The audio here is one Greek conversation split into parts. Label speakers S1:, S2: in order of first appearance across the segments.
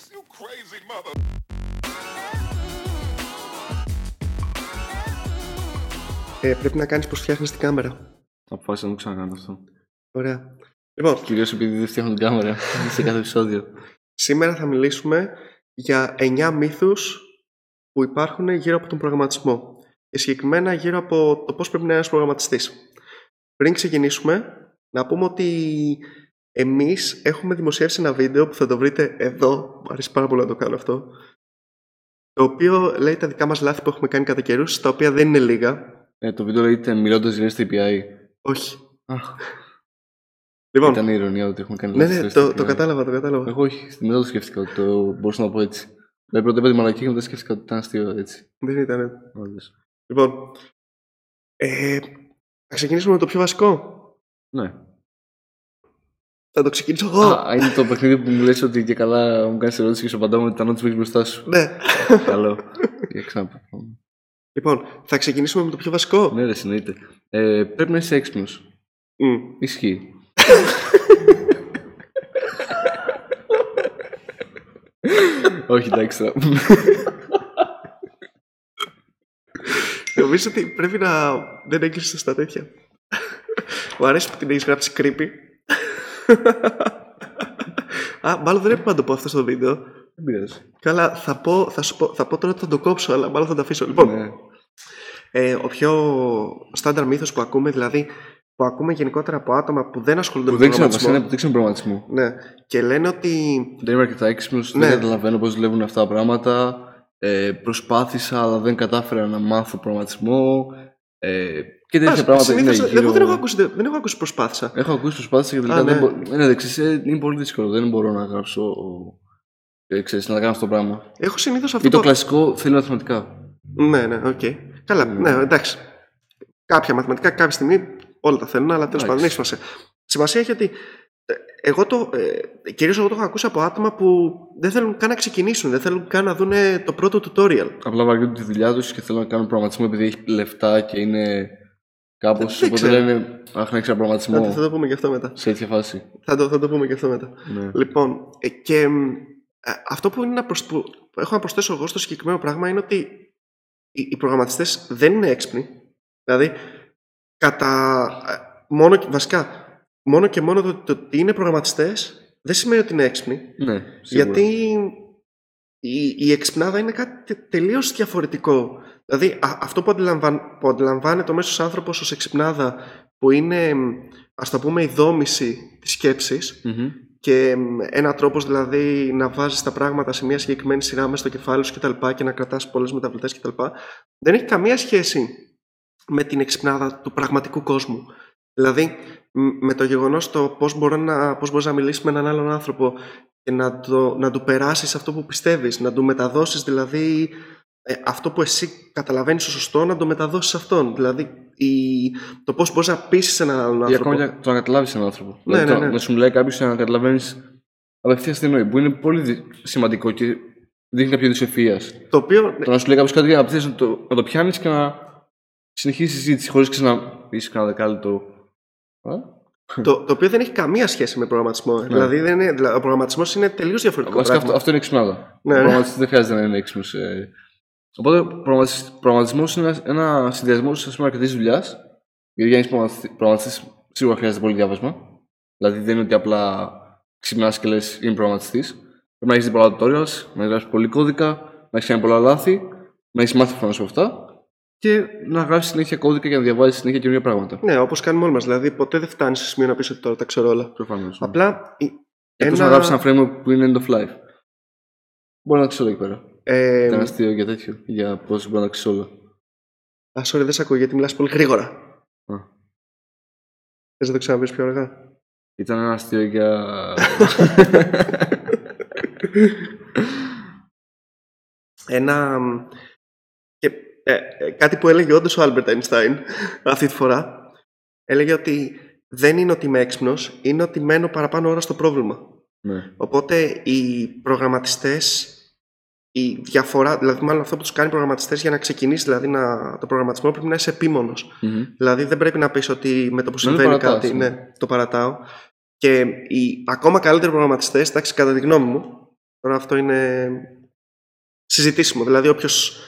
S1: this, you crazy mother.
S2: Ε, πρέπει να κάνεις πως φτιάχνεις την κάμερα.
S3: Αποφάσισα να το ξανακάνω αυτό.
S2: Ωραία. Λοιπόν,
S3: Κυρίως επειδή δεν φτιάχνω την κάμερα σε κάθε επεισόδιο.
S2: σήμερα θα μιλήσουμε για 9 μύθους που υπάρχουν γύρω από τον προγραμματισμό. Και συγκεκριμένα γύρω από το πώς πρέπει να είναι ένας προγραμματιστής. Πριν ξεκινήσουμε, να πούμε ότι εμείς έχουμε δημοσιεύσει ένα βίντεο που θα το βρείτε εδώ. Μου αρέσει πάρα πολύ να το κάνω αυτό. Το οποίο λέει τα δικά μας λάθη που έχουμε κάνει κατά καιρούς, τα οποία δεν είναι λίγα.
S3: Ε, το βίντεο λέγεται Μιλώντας για API.
S2: Όχι.
S3: Αχ,
S2: Λοιπόν,
S3: ήταν η ηρωνία ότι έχουμε κάνει
S2: ναι,
S3: λάθη
S2: ναι,
S3: στο
S2: το, το
S3: API.
S2: κατάλαβα, το κατάλαβα.
S3: Εγώ όχι, στη μετά το σκέφτηκα ότι το μπορούσα να πω έτσι. Δηλαδή πρώτα είπα τη μαλακή και μετά σκέφτηκα ότι ήταν αστείο έτσι.
S2: Δεν ήταν.
S3: Όντως.
S2: Λοιπόν, ε, θα ξεκινήσουμε με το πιο βασικό.
S3: Ναι.
S2: Θα το ξεκινήσω εγώ.
S3: Α, είναι το παιχνίδι που μου λες ότι και καλά μου κάνεις ερώτηση και σου απαντάω με τα νότια που έχεις μπροστά σου.
S2: Ναι.
S3: Καλό. Για ξαναπώ.
S2: Λοιπόν, θα ξεκινήσουμε με το πιο βασικό.
S3: Ναι, ρε, συνεννοείται. Ε, πρέπει να είσαι έξυπνος.
S2: Μμ.
S3: Ισχύει. Όχι, εντάξει τώρα.
S2: Νομίζω ότι πρέπει να δεν έκλεισες στα τέτοια. Μου αρέσει που την έχεις γράψει creepy. Α, μάλλον δεν έπρεπε να το πω αυτό στο βίντεο.
S3: Δεν πειράζει.
S2: Καλά, θα πω, θα, σου πω, θα πω τώρα ότι θα το κόψω, αλλά μάλλον θα το αφήσω. Λοιπόν,
S3: Ναι.
S2: ε, ο πιο στάνταρ μύθος που ακούμε, δηλαδή που ακούμε γενικότερα από άτομα που δεν ασχολούνται
S3: Που
S2: με
S3: δεν
S2: τον
S3: ξέρω, βασικά είναι
S2: προγραμματισμό.
S3: που δεν ξέρω προγραμματισμό.
S2: Ναι, και λένε ότι
S3: Δεν είμαι αρκετά έξυπνος,
S2: Ναι.
S3: δεν καταλαβαίνω πώς δουλεύουν αυτά τα πράγματα. Ε, προσπάθησα, αλλά δεν κατάφερα να μάθω προγραμματισμό. Ε, και τέτοια
S2: Ας,
S3: πράγματα είναι
S2: συνήθως,
S3: γύρω.
S2: εγώ δεν έχω ακούσει, δεν έχω ακούσει προσπάθησα.
S3: Έχω ακούσει προσπάθησα και τελικά
S2: Α, ναι.
S3: δεν μπορώ. Είναι, δεξής, ε, είναι πολύ δύσκολο. Δεν μπορώ να γράψω. Ε, ξέρεις, να κάνω αυτό το πράγμα.
S2: Έχω συνήθως αυτό
S3: Ή το
S2: που-
S3: κλασικό θέλει μαθηματικά.
S2: Ναι, ναι, οκ. Καλά,
S3: Ναι.
S2: ναι, εντάξει. Κάποια μαθηματικά κάποια στιγμή όλα τα θέλουν, αλλά τέλος
S3: Εντάξει.
S2: πάντων δεν έχει σημασία. Σημασία έχει ότι ε, εγώ το, ε, κυρίως εγώ το έχω ακούσει από άτομα που δεν θέλουν καν να ξεκινήσουν, δεν θέλουν καν να δουν το πρώτο tutorial.
S3: Απλά βαριούνται τη δουλειά τους και θέλουν να κάνουν προγραμματισμό επειδή έχει λεφτά και είναι κάπως.
S2: Δεν
S3: Οπότε
S2: ξέρω.
S3: λένε Αχ, να ήξερα
S2: Θα,
S3: προγραμματισμό.
S2: θα το πούμε και αυτό μετά.
S3: Σε τέτοια φάση.
S2: Θα το, θα το πούμε και αυτό μετά.
S3: Ναι.
S2: Λοιπόν, ε, και μ, ε, αυτό που, είναι να προσ- που έχω να προσθέσω εγώ στο συγκεκριμένο πράγμα είναι ότι οι, οι προγραμματιστές δεν είναι έξυπνοι. Δηλαδή, κατά, ε, μόνο, και- βασικά, μόνο και μόνο το, το ότι είναι προγραμματιστές δεν σημαίνει ότι είναι έξυπνοι.
S3: ναι, σίγουρα.
S2: Γιατί η, η εξυπνάδα είναι κάτι τε- τελείως διαφορετικό. Δηλαδή α- αυτό που, αντιλαμβαν, που αντιλαμβάνεται ο μέσος άνθρωπος ως εξυπνάδα που είναι μ, ας το πούμε η δόμηση της σκέψης
S3: Μμμ.
S2: και μ, ένα τρόπος δηλαδή να βάζεις τα πράγματα σε μια συγκεκριμένη σειρά μέσα στο κεφάλι σου κτλ. Και, και να κρατάς πολλές μεταβλητές κτλ. Δεν έχει καμία σχέση με την εξυπνάδα του πραγματικού κόσμου. Δηλαδή μ, με το γεγονός το πώς, μπορώ να, πώς μπορείς να μιλήσεις με έναν άλλον άνθρωπο και να, το, να του περάσεις αυτό που πιστεύεις, να του μεταδώσεις δηλαδή ε, αυτό που εσύ καταλαβαίνεις ως σωστό να το μεταδώσεις σε αυτόν. Δηλαδή η, το πώς μπορείς να πείσεις έναν άλλον
S3: Ή
S2: άνθρωπο.
S3: ακόμα και το να καταλάβεις έναν άνθρωπο.
S2: Ναι,
S3: δηλαδή,
S2: ναι,
S3: το
S2: ναι.
S3: Να σου μιλάει κάποιος να καταλαβαίνεις απευθεία τι εννοεί. Που είναι πολύ δι- σημαντικό και δείχνει κάποιο είδου ευφυία.
S2: Το οποίο
S3: Το να σου λέει κάποιος κάτι για να απευθεία να το, να το πιάνεις και να συνεχίσεις τη συζήτηση χωρίς να πεις κανένα δεκάλεπτο. Α;
S2: το, το οποίο δεν έχει καμία σχέση με προγραμματισμό. Δηλαδή, δεν είναι, δηλαδή, ο προγραμματισμός είναι τελείως διαφορετικό.
S3: Βασικά
S2: πράγμα.
S3: αυτό, αυτό είναι εξυπνάδα.
S2: Ναι,
S3: ο
S2: ναι.
S3: προγραμματιστής δεν χρειάζεται να είναι έξυπνος. Ε. Οπότε προγραμματισμός είναι ένας, ένα συνδυασμός αρκετής δουλειάς. Γιατί για να είσαι προγραμματιστής σίγουρα χρειάζεται πολύ διάβασμα. Δηλαδή δεν είναι ότι απλά ξυπνάς και λες είμαι προγραμματιστής. Πρέπει να έχεις δει πολλά tutorials, να γράψεις πολύ κώδικα, να έχεις κάνει πολλά λάθη, να έχεις μάθει προφανώς από αυτά και να γράψεις συνέχεια κώδικα και να διαβάζεις συνέχεια καινούργια πράγματα.
S2: Ναι, όπως κάνουμε όλοι μας. Δηλαδή, ποτέ δεν φτάνεις σε σημείο να πεις ότι τώρα τα ξέρω όλα.
S3: Προφανώς.
S2: Απλά. η-
S3: Εκτό να γράψεις ένα framework που είναι end of life. Μπορεί να ξέρω εκεί πέρα.
S2: ε,
S3: Ένα αστείο για τέτοιο, για πώς μπορεί να ξέρεις όλα.
S2: Α, sorry, δεν σε ακούω γιατί μιλάς πολύ γρήγορα.
S3: Α.
S2: Θες να το ξαναπείς πιο αργά;
S3: Ήταν ένα αστείο για.
S2: Ένα. Και, ε, ε, κάτι που έλεγε όντως ο Άλμπερτ Einstein αυτή τη φορά. Έλεγε ότι δεν είναι ότι είμαι έξυπνος, είναι ότι μένω παραπάνω ώρα στο πρόβλημα.
S3: ναι.
S2: Οπότε οι προγραμματιστές, η διαφορά, δηλαδή μάλλον αυτό που τους κάνει προγραμματιστές για να ξεκινήσει δηλαδή να, το προγραμματισμό πρέπει να είσαι επίμονος.
S3: Μμμ.
S2: Δηλαδή δεν πρέπει να πεις ότι με το που
S3: Να μην
S2: συμβαίνει
S3: παρατάς,
S2: κάτι,
S3: ναι.
S2: ναι, το παρατάω. Και οι ακόμα καλύτεροι προγραμματιστές, εντάξει, κατά τη γνώμη μου, Τώρα αυτό είναι συζητήσιμο. Δηλαδή, όποιος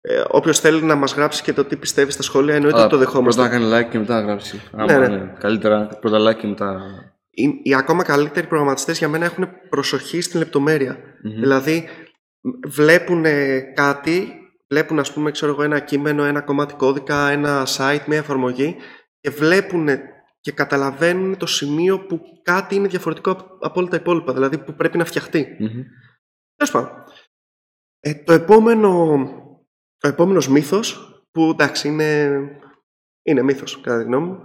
S2: ε, όποιος θέλει να μας γράψει και το τι πιστεύει στα σχόλια, εννοείται ότι το δεχόμαστε.
S3: Πρώτα να κάνει like και μετά να γράψει.
S2: Ναι,
S3: Άμα,
S2: ναι.
S3: ναι. Καλύτερα πρώτα like και μετά.
S2: Οι, οι ακόμα καλύτεροι προγραμματιστές για μένα έχουν προσοχή στην λεπτομέρεια.
S3: Μμμ.
S2: Δηλαδή, βλέπουν κάτι, βλέπουν ας πούμε ξέρω εγώ, ένα κείμενο, ένα κομμάτι κώδικα, ένα site, μια εφαρμογή και βλέπουν και καταλαβαίνουν το σημείο που κάτι είναι διαφορετικό από- από όλα τα υπόλοιπα, δηλαδή που πρέπει να φτιαχτεί.
S3: Μμμ.
S2: Τέλος πάντων. Ε, το επόμενο, ο επόμενος μύθος, που εντάξει είναι, είναι μύθος κατά τη γνώμη μου,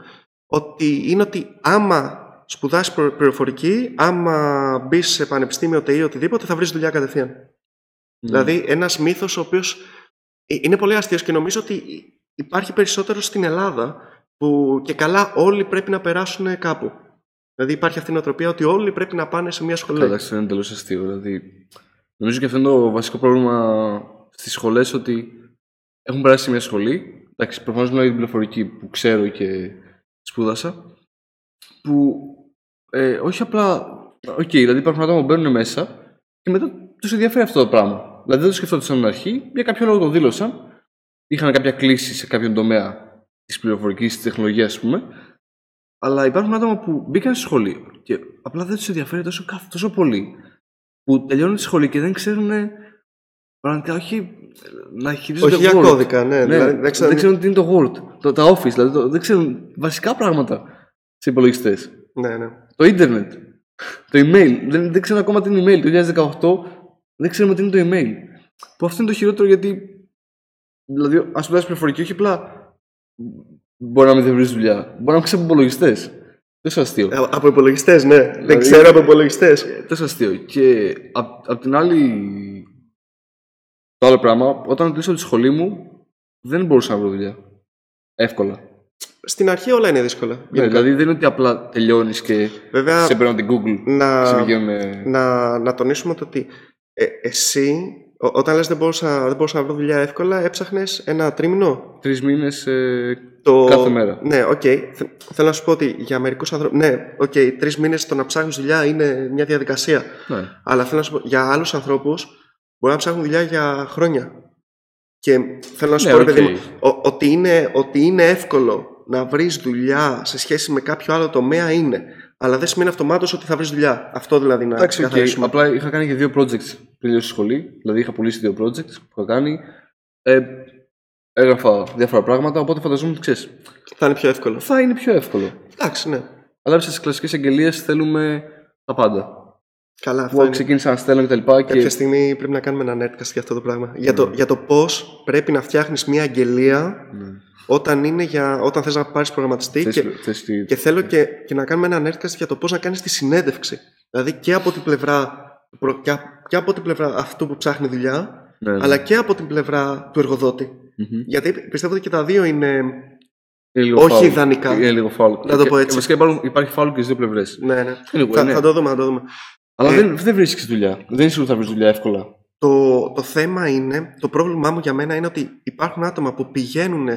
S2: ότι είναι ότι άμα σπουδάσεις πληρο- πληροφορική, άμα μπεις σε πανεπιστήμιο ΤΕΙ ή οτιδήποτε, θα βρεις δουλειά κατευθείαν. Δηλαδή ένας μύθος ο οποίος ε, είναι πολύ αστείος και νομίζω ότι υπάρχει περισσότερο στην Ελλάδα που και καλά όλοι πρέπει να περάσουν κάπου. Δηλαδή υπάρχει αυτή η νοοτροπία ότι όλοι πρέπει να πάνε σε μια σχολή.
S3: Καλά, εντάξει, είναι εντελώς αστείο. Δηλαδή, νομίζω και αυτό είναι το βασικό πρόβλημα στις σχολές ότι έχουν περάσει σε μια σχολή. Εντάξει, προφανώς μιλάω για την πληροφορική που ξέρω και σπούδασα. Που ε, όχι απλά. Οκ, δηλαδή υπάρχουν άτομα που μπαίνουν μέσα και μετά τους ενδιαφέρει αυτό το πράγμα. Δηλαδή δεν το σκεφτόταν στην αρχή, για κάποιο λόγο το δήλωσαν. Είχαν κάποια κλίση σε κάποιον τομέα της πληροφορικής, της τεχνολογίας, ας πούμε. Αλλά υπάρχουν άτομα που μπήκαν στη σχολή και απλά δεν τους ενδιαφέρει τόσο, καθ- τόσο πολύ. Που τελειώνουν τη σχολή και δεν ξέρουν ε, πραγματικά όχι ε, να χειρίζονται
S2: Όχι για
S3: Word.
S2: κώδικα, ναι.
S3: Ναι,
S2: δηλαδή,
S3: δεν, ξέρουν τι είναι το Word, το, τα Office, δηλαδή το- δεν ξέρουν βασικά πράγματα σε υπολογιστές.
S2: ναι, ναι.
S3: Το Ίντερνετ, το email. Δεν, δεν ξέρουν ακόμα τι είναι email. Το 2018 δεν ξέρουμε τι είναι το email. Που αυτό είναι το χειρότερο γιατί. Δηλαδή, αν σπουδάσει πληροφορική, όχι απλά μπορεί να μην δεν βρει δουλειά. Μπορεί να μην ξέρει από υπολογιστές. Τόσο αστείο.
S2: Ε, Από υπολογιστές, ναι. Δεν
S3: Δηλαδή-
S2: ξέρω από υπολογιστές.
S3: Τόσο αστείο. Και απ' απ' την άλλη. Το άλλο πράγμα, όταν κλείσω τη σχολή μου, δεν μπορούσα να βρω δουλειά. Εύκολα.
S2: Στην αρχή όλα είναι δύσκολα.
S3: Ναι,
S2: γενικά.
S3: δηλαδή δεν είναι ότι απλά τελειώνεις και
S2: Βέβαια,
S3: σε παίρνω την Google.
S2: να,
S3: Σε πηγαίνουν.
S2: να, να τονίσουμε το ότι ε, εσύ, ό- όταν λες δεν μπορούσα, δεν μπορούσα να βρω δουλειά εύκολα, έψαχνες ένα τρίμηνο;
S3: Τρεις μήνες
S2: Το...
S3: κάθε μέρα.
S2: Ναι, οκ. Θε- Θέλω να σου πω ότι για μερικούς ανθρώπους... Ναι, οκ, τρεις μήνες το να ψάχνεις δουλειά είναι μια διαδικασία.
S3: Ναι.
S2: Αλλά θέλω να σου πω, για άλλους ανθρώπους μπορεί να ψάχνουν δουλειά για χρόνια. Και θέλω να σου
S3: Ναι,
S2: πω, ρε
S3: οκ.
S2: παιδί μου, ο- ότι, είναι, ότι είναι εύκολο να βρεις δουλειά σε σχέση με κάποιο άλλο τομέα είναι. Αλλά δεν σημαίνει αυτομάτως ότι θα βρεις δουλειά. Αυτό δηλαδή να
S3: Εντάξει, οκ.
S2: ξεκαθαρίσουμε.
S3: Απλά είχα κάνει και δύο projects πριν τελειώσω τη σχολή. Δηλαδή είχα πουλήσει δύο projects που είχα κάνει. Ε, έγραφα διάφορα πράγματα, οπότε φανταζόμουν ότι ξέρεις.
S2: Θα είναι πιο εύκολο.
S3: Θα είναι πιο εύκολο.
S2: Εντάξει, ναι.
S3: Αλλά στις κλασικές αγγελίες θέλουμε τα πάντα.
S2: Καλά, αυτό
S3: Που
S2: είναι.
S3: ξεκίνησα να στέλνω κτλ. Και,
S2: Κάποια στιγμή πρέπει να κάνουμε ένα netcast για αυτό το πράγμα. Για, το, για το πώς πρέπει να φτιάχνεις μια αγγελία
S3: Ναι.
S2: όταν, είναι για, όταν θες να πάρεις προγραμματιστή.
S3: Θες-
S2: Και,
S3: θες τη-
S2: και θέλω και, και να κάνουμε ένα netcast για το πώς να κάνεις τη συνέντευξη. Δηλαδή και από την πλευρά, προ- και, α- και από την πλευρά αυτού που ψάχνει δουλειά,
S3: ναι, ναι.
S2: αλλά και από την πλευρά του εργοδότη.
S3: Μμμ.
S2: Γιατί πιστεύω ότι και τα δύο είναι.
S3: Είναι λίγο
S2: όχι
S3: φάουλ.
S2: ιδανικά.
S3: Είναι λίγο φάουλ.
S2: Να το
S3: Και-
S2: πω έτσι.
S3: και Βασικά υπάρχουν- υπάρχει φάουλ και στις δύο πλευρές.
S2: Ναι, ναι.
S3: Anyway,
S2: θα,
S3: ναι.
S2: θα το δούμε, θα το δούμε.
S3: Αλλά
S2: Ε,
S3: δεν, δεν βρίσκεις δουλειά. Δεν είσαι ότι θα βρεις δουλειά εύκολα.
S2: Το, το θέμα είναι, το πρόβλημά μου για μένα είναι ότι υπάρχουν άτομα που πηγαίνουν,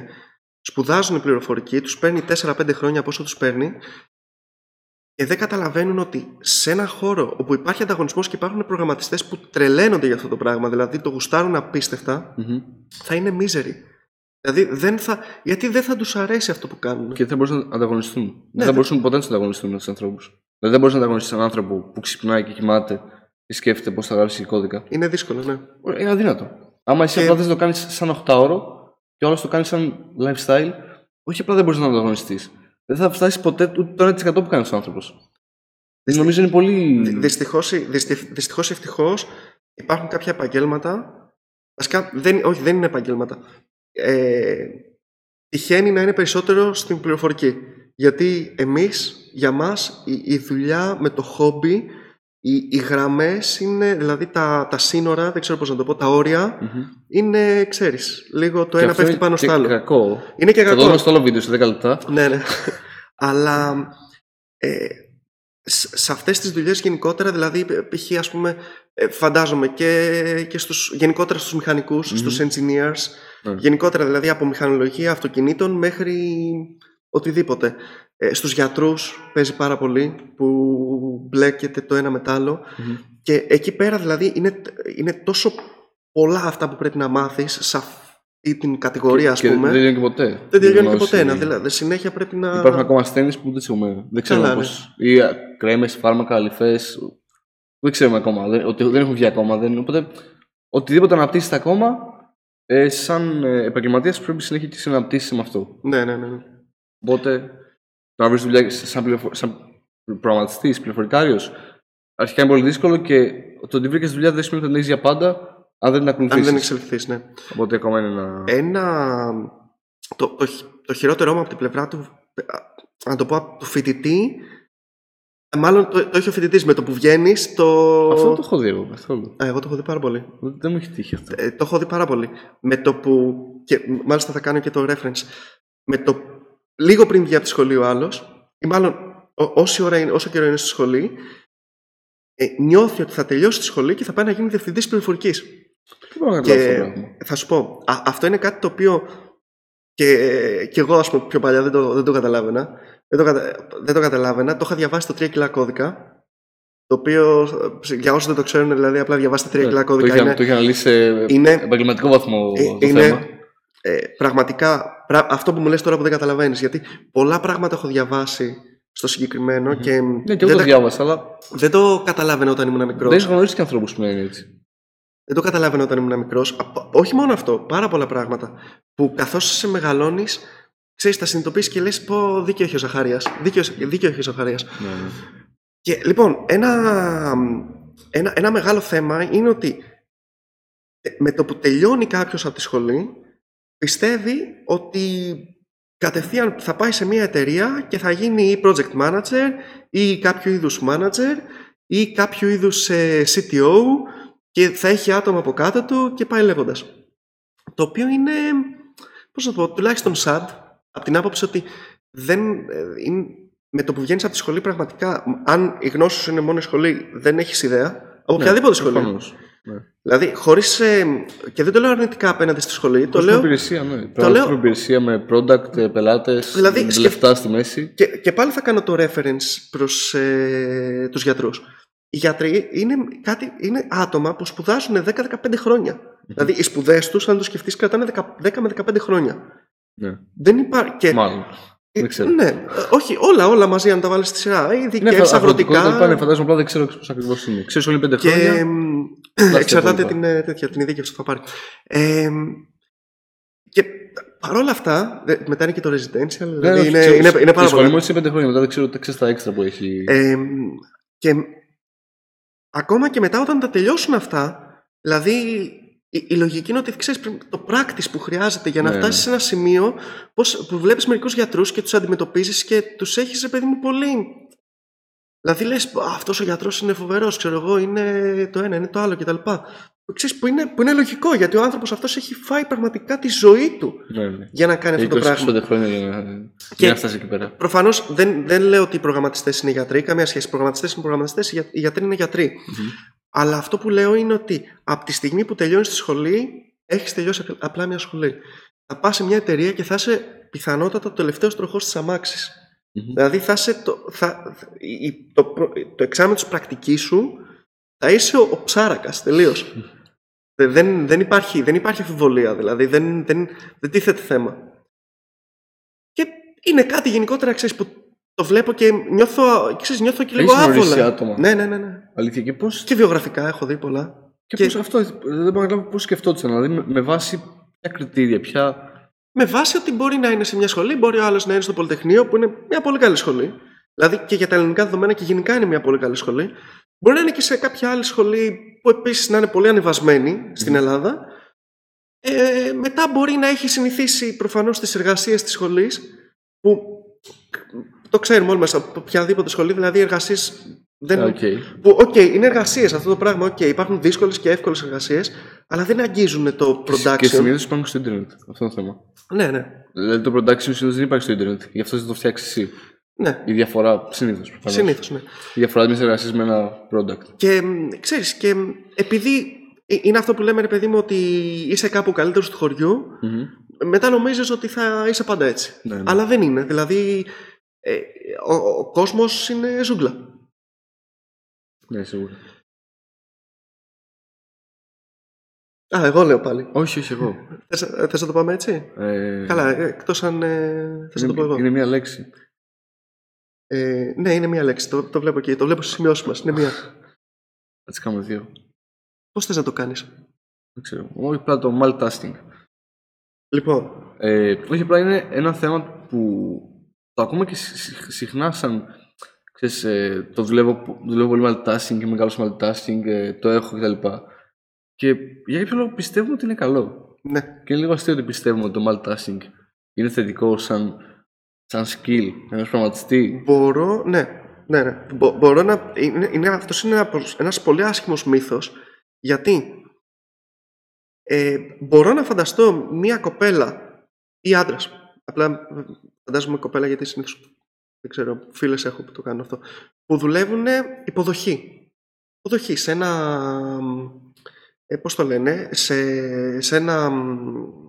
S2: σπουδάζουν πληροφορική, τους παίρνει 4-5 χρόνια από όσο τους παίρνει και δεν καταλαβαίνουν ότι σε ένα χώρο όπου υπάρχει ανταγωνισμός και υπάρχουν προγραμματιστές που τρελαίνονται για αυτό το πράγμα, δηλαδή το γουστάρουν απίστευτα,
S3: Μμμ.
S2: θα είναι μίζεροι. Δηλαδή δεν θα, γιατί δεν θα τους αρέσει αυτό που κάνουν;
S3: Και δεν θα μπορούσαν να ανταγωνιστούν. δεν θα
S2: δε-
S3: μπορούσαν ποτέ να τους ανταγωνιστούν με τους ανθρώπους. Δηλαδή δεν μπορείς να ανταγωνιστείς έναν άνθρωπο που ξυπνάει και κοιμάται και σκέφτεται πώς θα γράψει κώδικα.
S2: Είναι δύσκολο, ναι.
S3: Είναι αδύνατο. Άμα εσύ
S2: Και-
S3: απλά δεν το κάνεις σαν 8 ώρο και όλος το κάνεις σαν lifestyle, όχι απλά δεν μπορείς να ανταγωνιστείς. Δεν θα φτάσεις ποτέ ούτε το 1% που κάνει ο άνθρωπος. Νομίζω είναι πολύ.
S2: Δυστυχώ δυστυχώς ή ευτυχώς υπάρχουν κάποια επαγγέλματα. Βασικά, δεν, όχι, δεν είναι επαγγέλματα. Ε, τυχαίνει να είναι περισσότερο στην πληροφορική. Γιατί εμείς, για μας, η, η δουλειά με το χόμπι, οι, οι γραμμές είναι, δηλαδή τα, τα σύνορα, δεν ξέρω πώς να το πω, τα όρια,
S3: Μμμ.
S2: είναι, ξέρεις, λίγο το
S3: Και
S2: ένα
S3: αυτό
S2: πέφτει
S3: είναι
S2: πάνω
S3: και
S2: στο άλλο.
S3: Κακό.
S2: Είναι και
S3: Θα το
S2: κακό.
S3: δούμε στο άλλο βίντεο σε 10 λεπτά.
S2: Ναι, ναι. Αλλά ε, σ- σε αυτές τις δουλειές γενικότερα, δηλαδή π.χ. ας πούμε, ε, φαντάζομαι και, και στους, γενικότερα στους μηχανικούς,
S3: Μμμ.
S2: στους engineers,
S3: Ναι.
S2: γενικότερα δηλαδή από μηχανολογία αυτοκινήτων μέχρι οτιδήποτε. Ε, στους γιατρούς παίζει πάρα πολύ που μπλέκεται το ένα με το άλλο και εκεί πέρα δηλαδή είναι, είναι τόσο πολλά αυτά που πρέπει να μάθεις σε αυτή την κατηγορία ας
S3: και
S2: πούμε.
S3: δεν τελειώνει και ποτέ.
S2: Δεν τελειώνει και
S3: Γνώση.
S2: ποτέ. Να, δηλαδή, συνέχεια πρέπει να.
S3: Υπάρχουν ακόμα ασθένειες που δεν ξέρουμε. Δεν ξέρουμε
S2: Καλά, ναι.
S3: πώς, ή κρέμες, φάρμακα, αληφέ. Δεν ξέρουμε ακόμα. Δεν, ότι δεν έχουν βγει ακόμα. Δεν, οπότε οτιδήποτε αναπτύσσεται ακόμα, ε, σαν ε, επαγγελματίας πρέπει συνέχεια και εσύ να αναπτύσσεις με αυτό.
S2: Ναι, ναι, ναι. ναι.
S3: Οπότε το να βρεις δουλειά σαν, πληροφο... σαν προγραμματιστής, πληροφορικάριος, αρχικά είναι πολύ δύσκολο και το ότι βρήκες δουλειά δεν σημαίνει ότι την έχεις για πάντα αν δεν την
S2: Αν
S3: ακολουθήσεις.
S2: δεν εξελιχθείς, ναι.
S3: Οπότε ακόμα είναι ένα.
S2: Ένα. Το, το, χ- το χειρότερό μου από την πλευρά του. Να το πω από του φοιτητή. ε, Μάλλον το, το έχει ο φοιτητής με το που βγαίνεις. Το...
S3: Αυτό δεν το έχω δει εγώ καθόλου.
S2: Α, εγώ το έχω δει πάρα πολύ.
S3: Δεν δεν μου έχει τύχει αυτό.
S2: Ε, το έχω δει πάρα πολύ. Με το που. Και μάλιστα θα κάνω και το reference. Με το λίγο πριν βγει από τη σχολή ο άλλος, ή μάλλον ό, όση ώρα είναι, όσο καιρό είναι στη σχολή, ε, νιώθει ότι θα τελειώσει τη σχολή και θα πάει να γίνει διευθυντής πληροφορικής.
S3: Δεν μπορώ να καταλάβω αυτό το
S2: Και
S3: πράγμα;
S2: θα σου πω, α, αυτό είναι κάτι το οποίο και, και εγώ ας πούμε πιο παλιά δεν το, δεν το καταλάβαινα. Δεν το, κατα- δεν το καταλάβαινα. Το είχα διαβάσει το 3 κιλά κώδικα. Το οποίο, ε, για όσους δεν το ξέρουν, δηλαδή απλά διαβάστε 3 κιλά
S3: Ναι, το
S2: κώδικα.
S3: είχε-
S2: Είναι,
S3: Το είχε αναλύσει σε
S2: είναι,
S3: επαγγελματικό βαθμό
S2: ε,
S3: το
S2: είναι
S3: θέμα.
S2: Ε, πραγματικά πρα- αυτό που μου λες τώρα που δεν καταλαβαίνεις. Γιατί πολλά πράγματα έχω διαβάσει στο συγκεκριμενο και,
S3: Ναι, και εγώ
S2: δεν,
S3: το
S2: τα-
S3: διάβασα, αλλά
S2: δεν το καταλάβαινα όταν ήμουν μικρός.
S3: δεν έχω γνωρίσει και ανθρώπους που λένε έτσι.
S2: Δεν το καταλάβαινα όταν ήμουν μικρός. Όχι μόνο αυτό, πάρα πολλά πράγματα. Που καθώς σε μεγαλώνεις, ξέρεις, τα συνειδητοποιείς και λες: Πω, δίκιο έχει ο Ζαχαρίας. Δίκιο, δίκιο έχει ο Ζαχαρίας.
S3: Ναι, ναι.
S2: Και λοιπόν, ένα, ένα, ένα μεγάλο θέμα είναι ότι ε, με το που τελειώνει κάποιος από τη σχολή, πιστεύει ότι κατευθείαν θα πάει σε μια εταιρεία και θα γίνει ή project manager ή κάποιο είδους manager ή κάποιο είδους ε, CTO και θα έχει άτομα από κάτω του και πάει λέγοντας. Το οποίο είναι, πώς να το πω, τουλάχιστον sad, από την άποψη ότι δεν, ε, είναι, με το που βγαίνεις από τη σχολή πραγματικά, αν η γνώση σου είναι μόνο η σχολή, δεν έχεις ιδέα, από οποιαδήποτε σχολή.
S3: προφανώς. Ναι.
S2: Δηλαδή, χωρίς, ε, και δεν το λέω αρνητικά απέναντι στη σχολή, το
S3: Χωρίς
S2: λέω
S3: υπηρεσία, ναι. Πραγματική
S2: λέω-
S3: υπηρεσία με product, πελάτες,
S2: Δηλαδή,
S3: με
S2: σκεφ-
S3: λεφτά στη μέση.
S2: Και, και πάλι θα κάνω το reference προς ε, τους γιατρούς. Οι γιατροί είναι, κάτι, είναι άτομα που σπουδάζουν 10-15 χρόνια. Δηλαδή οι σπουδές τους, αν το σκεφτείς, κρατάνε 10, 10 με 15 χρόνια.
S3: Ναι.
S2: Δεν υπάρχει. Και,
S3: Μάλλον.
S2: Ε,
S3: δεν ξέρω.
S2: Ναι, ε, όχι, όλα, όλα μαζί αν τα βάλεις στη σειρά. Ειδικές,
S3: Ναι, αγροτικό
S2: αγροτικά.
S3: τα πάνε, φαντάζομαι απλά δεν ξέρω πώς ακριβώς είναι. Ξέρω όλοι πέντε
S2: Και
S3: χρόνια.
S2: εμ,
S3: τα
S2: εξαρτάται
S3: υπόλοιπα.
S2: την, ε, τέτοια, την ειδίκευση που θα πάρει. Ε, και παρόλα αυτά, δε- μετά είναι και το residential,
S3: Ναι,
S2: δηλαδή
S3: όχι,
S2: είναι,
S3: ξέρω,
S2: είναι, είναι πάρα
S3: Η σχολή
S2: πολλά.
S3: μου είναι πέντε χρόνια, μετά δεν ξέρω, δεν ξέρω τα έξτρα που έχει.
S2: Ε, και ακόμα και μετά όταν τα τελειώσουν αυτά, δηλαδή η, η λογική είναι ότι ξέρεις, πρέπει- το practice που χρειάζεται για να
S3: Ναι,
S2: φτάσεις
S3: ναι.
S2: σε ένα σημείο πώς, που βλέπεις μερικούς γιατρούς και τους αντιμετωπίζεις και τους έχεις, ρε παιδί μου, πολύ... Δηλαδή λες, «Α, αυτός ο γιατρός είναι φοβερός, ξέρω εγώ, είναι το ένα, είναι το άλλο κτλ. Που, ξέρεις, που, είναι, που είναι λογικό, γιατί ο άνθρωπος αυτός έχει φάει πραγματικά τη ζωή του
S3: Ναι, ναι.
S2: για να κάνει αυτό το πράγμα.
S3: 20-25 χρόνια για να, για να φτάσει εκεί πέρα.
S2: Προφανώς δεν, δεν λέω ότι οι προγραμματιστές είναι γιατροί, καμία σχέση. Οι προγραμματιστές είναι προγραμματιστές, οι για- οι γιατροί είναι γιατροί. Αλλά αυτό που λέω είναι ότι από τη στιγμή που τελειώνεις τη σχολή, έχεις τελειώσει απ- απλά μια σχολή. Θα πας σε μια εταιρεία και θα είσαι πιθανότατα το τελευταίος τροχός της αμάξης.
S3: Μμμ.
S2: Δηλαδή θα είσαι το, θα, η- η- το, προ- το εξάμεινο της πρακτικής σου θα είσαι ο, ο ψάρακας τελείως. δεν, δεν, υπάρχει, δεν υπάρχει αμφιβολία, δηλαδή δεν, δεν, δεν τίθεται θέμα. Και είναι κάτι γενικότερα, ξέρεις, που το βλέπω και νιώθω, ξέρεις, νιώθω και λίγο
S3: Έχεις γνωρίσει
S2: άβολα.
S3: άτομα.
S2: Ναι, ναι, ναι, ναι.
S3: Αλήθεια. Και πώ.
S2: Και βιογραφικά έχω δει πολλά.
S3: Και,
S2: και-
S3: πώς αυτό. Δεν μπορώ να καταλάβω πώς σκεφτόταν. Δηλαδή με, με βάση ποια κριτήρια, ποια.
S2: Με βάση ότι μπορεί να είναι σε μια σχολή, μπορεί ο άλλος να είναι στο Πολυτεχνείο, που είναι μια πολύ καλή σχολή. Δηλαδή και για τα ελληνικά δεδομένα και γενικά είναι μια πολύ καλή σχολή. Μπορεί να είναι και σε κάποια άλλη σχολή που επίσης να είναι πολύ ανεβασμένη στην Ελλάδα. Ε, μετά μπορεί να έχει συνηθίσει προφανώς τις εργασίες της σχολής, που το ξέρουμε όλοι μας από οποιαδήποτε σχολή, δηλαδή οι εργασίες δεν.
S3: Οκ.
S2: Που, οκ, είναι εργασίες αυτό το πράγμα. Οκ, υπάρχουν δύσκολες και εύκολες εργασίες, αλλά δεν αγγίζουν το
S3: Και
S2: production.
S3: συνήθως υπάρχουν στο Ιντερνετ. Αυτό είναι το θέμα.
S2: Ναι, ναι.
S3: Δηλαδή το production συνήθως δεν υπάρχει στο Ιντερνετ. Γι' αυτό θα το φτιάξεις εσύ.
S2: Ναι.
S3: Η διαφορά συνήθως.
S2: Συνήθως, ναι.
S3: Η διαφορά μια εργασίας με ένα product.
S2: Και μ, ξέρεις, και μ, επειδή ε, είναι αυτό που λέμε ρε παιδί μου ότι είσαι κάπου καλύτερος του χωριού,
S3: Μμμ.
S2: μετά νομίζεις ότι θα είσαι πάντα έτσι.
S3: Ναι, ναι.
S2: Αλλά δεν είναι. Δηλαδή ε, ο, ο κόσμος είναι ζούγκλα.
S3: Ναι, σίγουρα.
S2: Α, εγώ λέω πάλι.
S3: Όχι, όχι εγώ.
S2: Θες, ε, θες να το πάμε έτσι;
S3: Ε,
S2: Καλά, ε, εκτός αν ε, θες να το πω
S3: είναι,
S2: εγώ.
S3: είναι μία λέξη.
S2: Ε, ναι, είναι μία λέξη. Το, το βλέπω εκεί. Το βλέπω στις σημειώσεις μας. Είναι μία.
S3: Θα τις κάνουμε δύο.
S2: Πώς θες να το κάνεις;
S3: Δεν ξέρω. Όχι απλά το multitasking.
S2: Λοιπόν,
S3: Ε, όχι απλά είναι ένα θέμα που το ακούμε και συ- συ- συχνά σαν ξέρεις, ε, το δουλεύω, δουλεύω πολύ multitasking και μεγάλο multitasking, ε, το έχω κτλ. Και για κάποιο λόγο πιστεύουμε ότι είναι καλό.
S2: ναι.
S3: Και είναι λίγο αστείο ότι πιστεύουμε ότι το multitasking είναι θετικό σαν, σαν skill ενό προγραμματιστή.
S2: Μπορώ, ναι, ναι, ναι. Μπο- μπορώ να, είναι, είναι, αυτός είναι ένας, προσ- ένας πολύ άσχημος μύθος, γιατί; Ε, μπορώ να φανταστώ μία κοπέλα ή άντρας, απλά ε, φαντάζομαι κοπέλα γιατί συνήθως, δεν ξέρω, φίλες έχω που το κάνουν αυτό, που δουλεύουν υποδοχή. Υποδοχή σε ένα, ε, πώς το λένε, σε, σε ένα,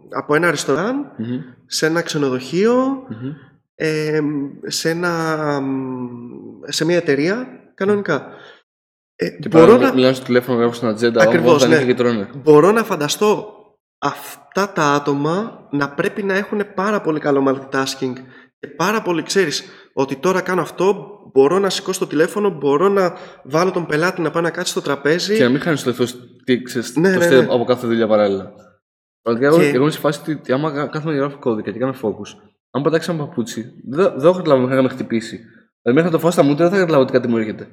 S2: από ένα ρεστοράν,
S3: Μμμ,
S2: σε ένα ξενοδοχείο,
S3: μμμ.
S2: Ε, σε, ένα, μ, σε μια εταιρεία κανονικά. Ε,
S3: Και
S2: μπορώ,
S3: μπορώ
S2: να,
S3: μιλάνε στο τηλέφωνο, γράφουν στην ατζέντα,
S2: Ακριβώς,
S3: όταν
S2: ναι.
S3: είναι και τρώνε.
S2: μπορώ να φανταστώ αυτά τα άτομα να πρέπει να έχουν πάρα πολύ καλό multitasking και πάρα πολύ ξέρεις ότι τώρα κάνω αυτό, μπορώ να σηκώσω το τηλέφωνο, μπορώ να βάλω τον πελάτη να πάει να κάτσει στο τραπέζι.
S3: Και να μην χάνεις το λεφτό τι, ξέρεις,
S2: Ναι,
S3: το
S2: ναι,
S3: στέλνω
S2: ναι.
S3: από κάθε δουλειά παράλληλα. Πραγματικά, εγώ,
S2: Και-
S3: εγώ είμαι σε φάση ότι άμα κα- κάθομαι να γράφω κώδικα και κάνω focus, αν πετάξει ένα παπούτσι, δεν δεν έχω καταλάβει μέχρι να με χτυπήσει. Δηλαδή, μέχρι να το φάω στα μούτρα, δεν θα καταλάβω ότι κάτι μου έρχεται.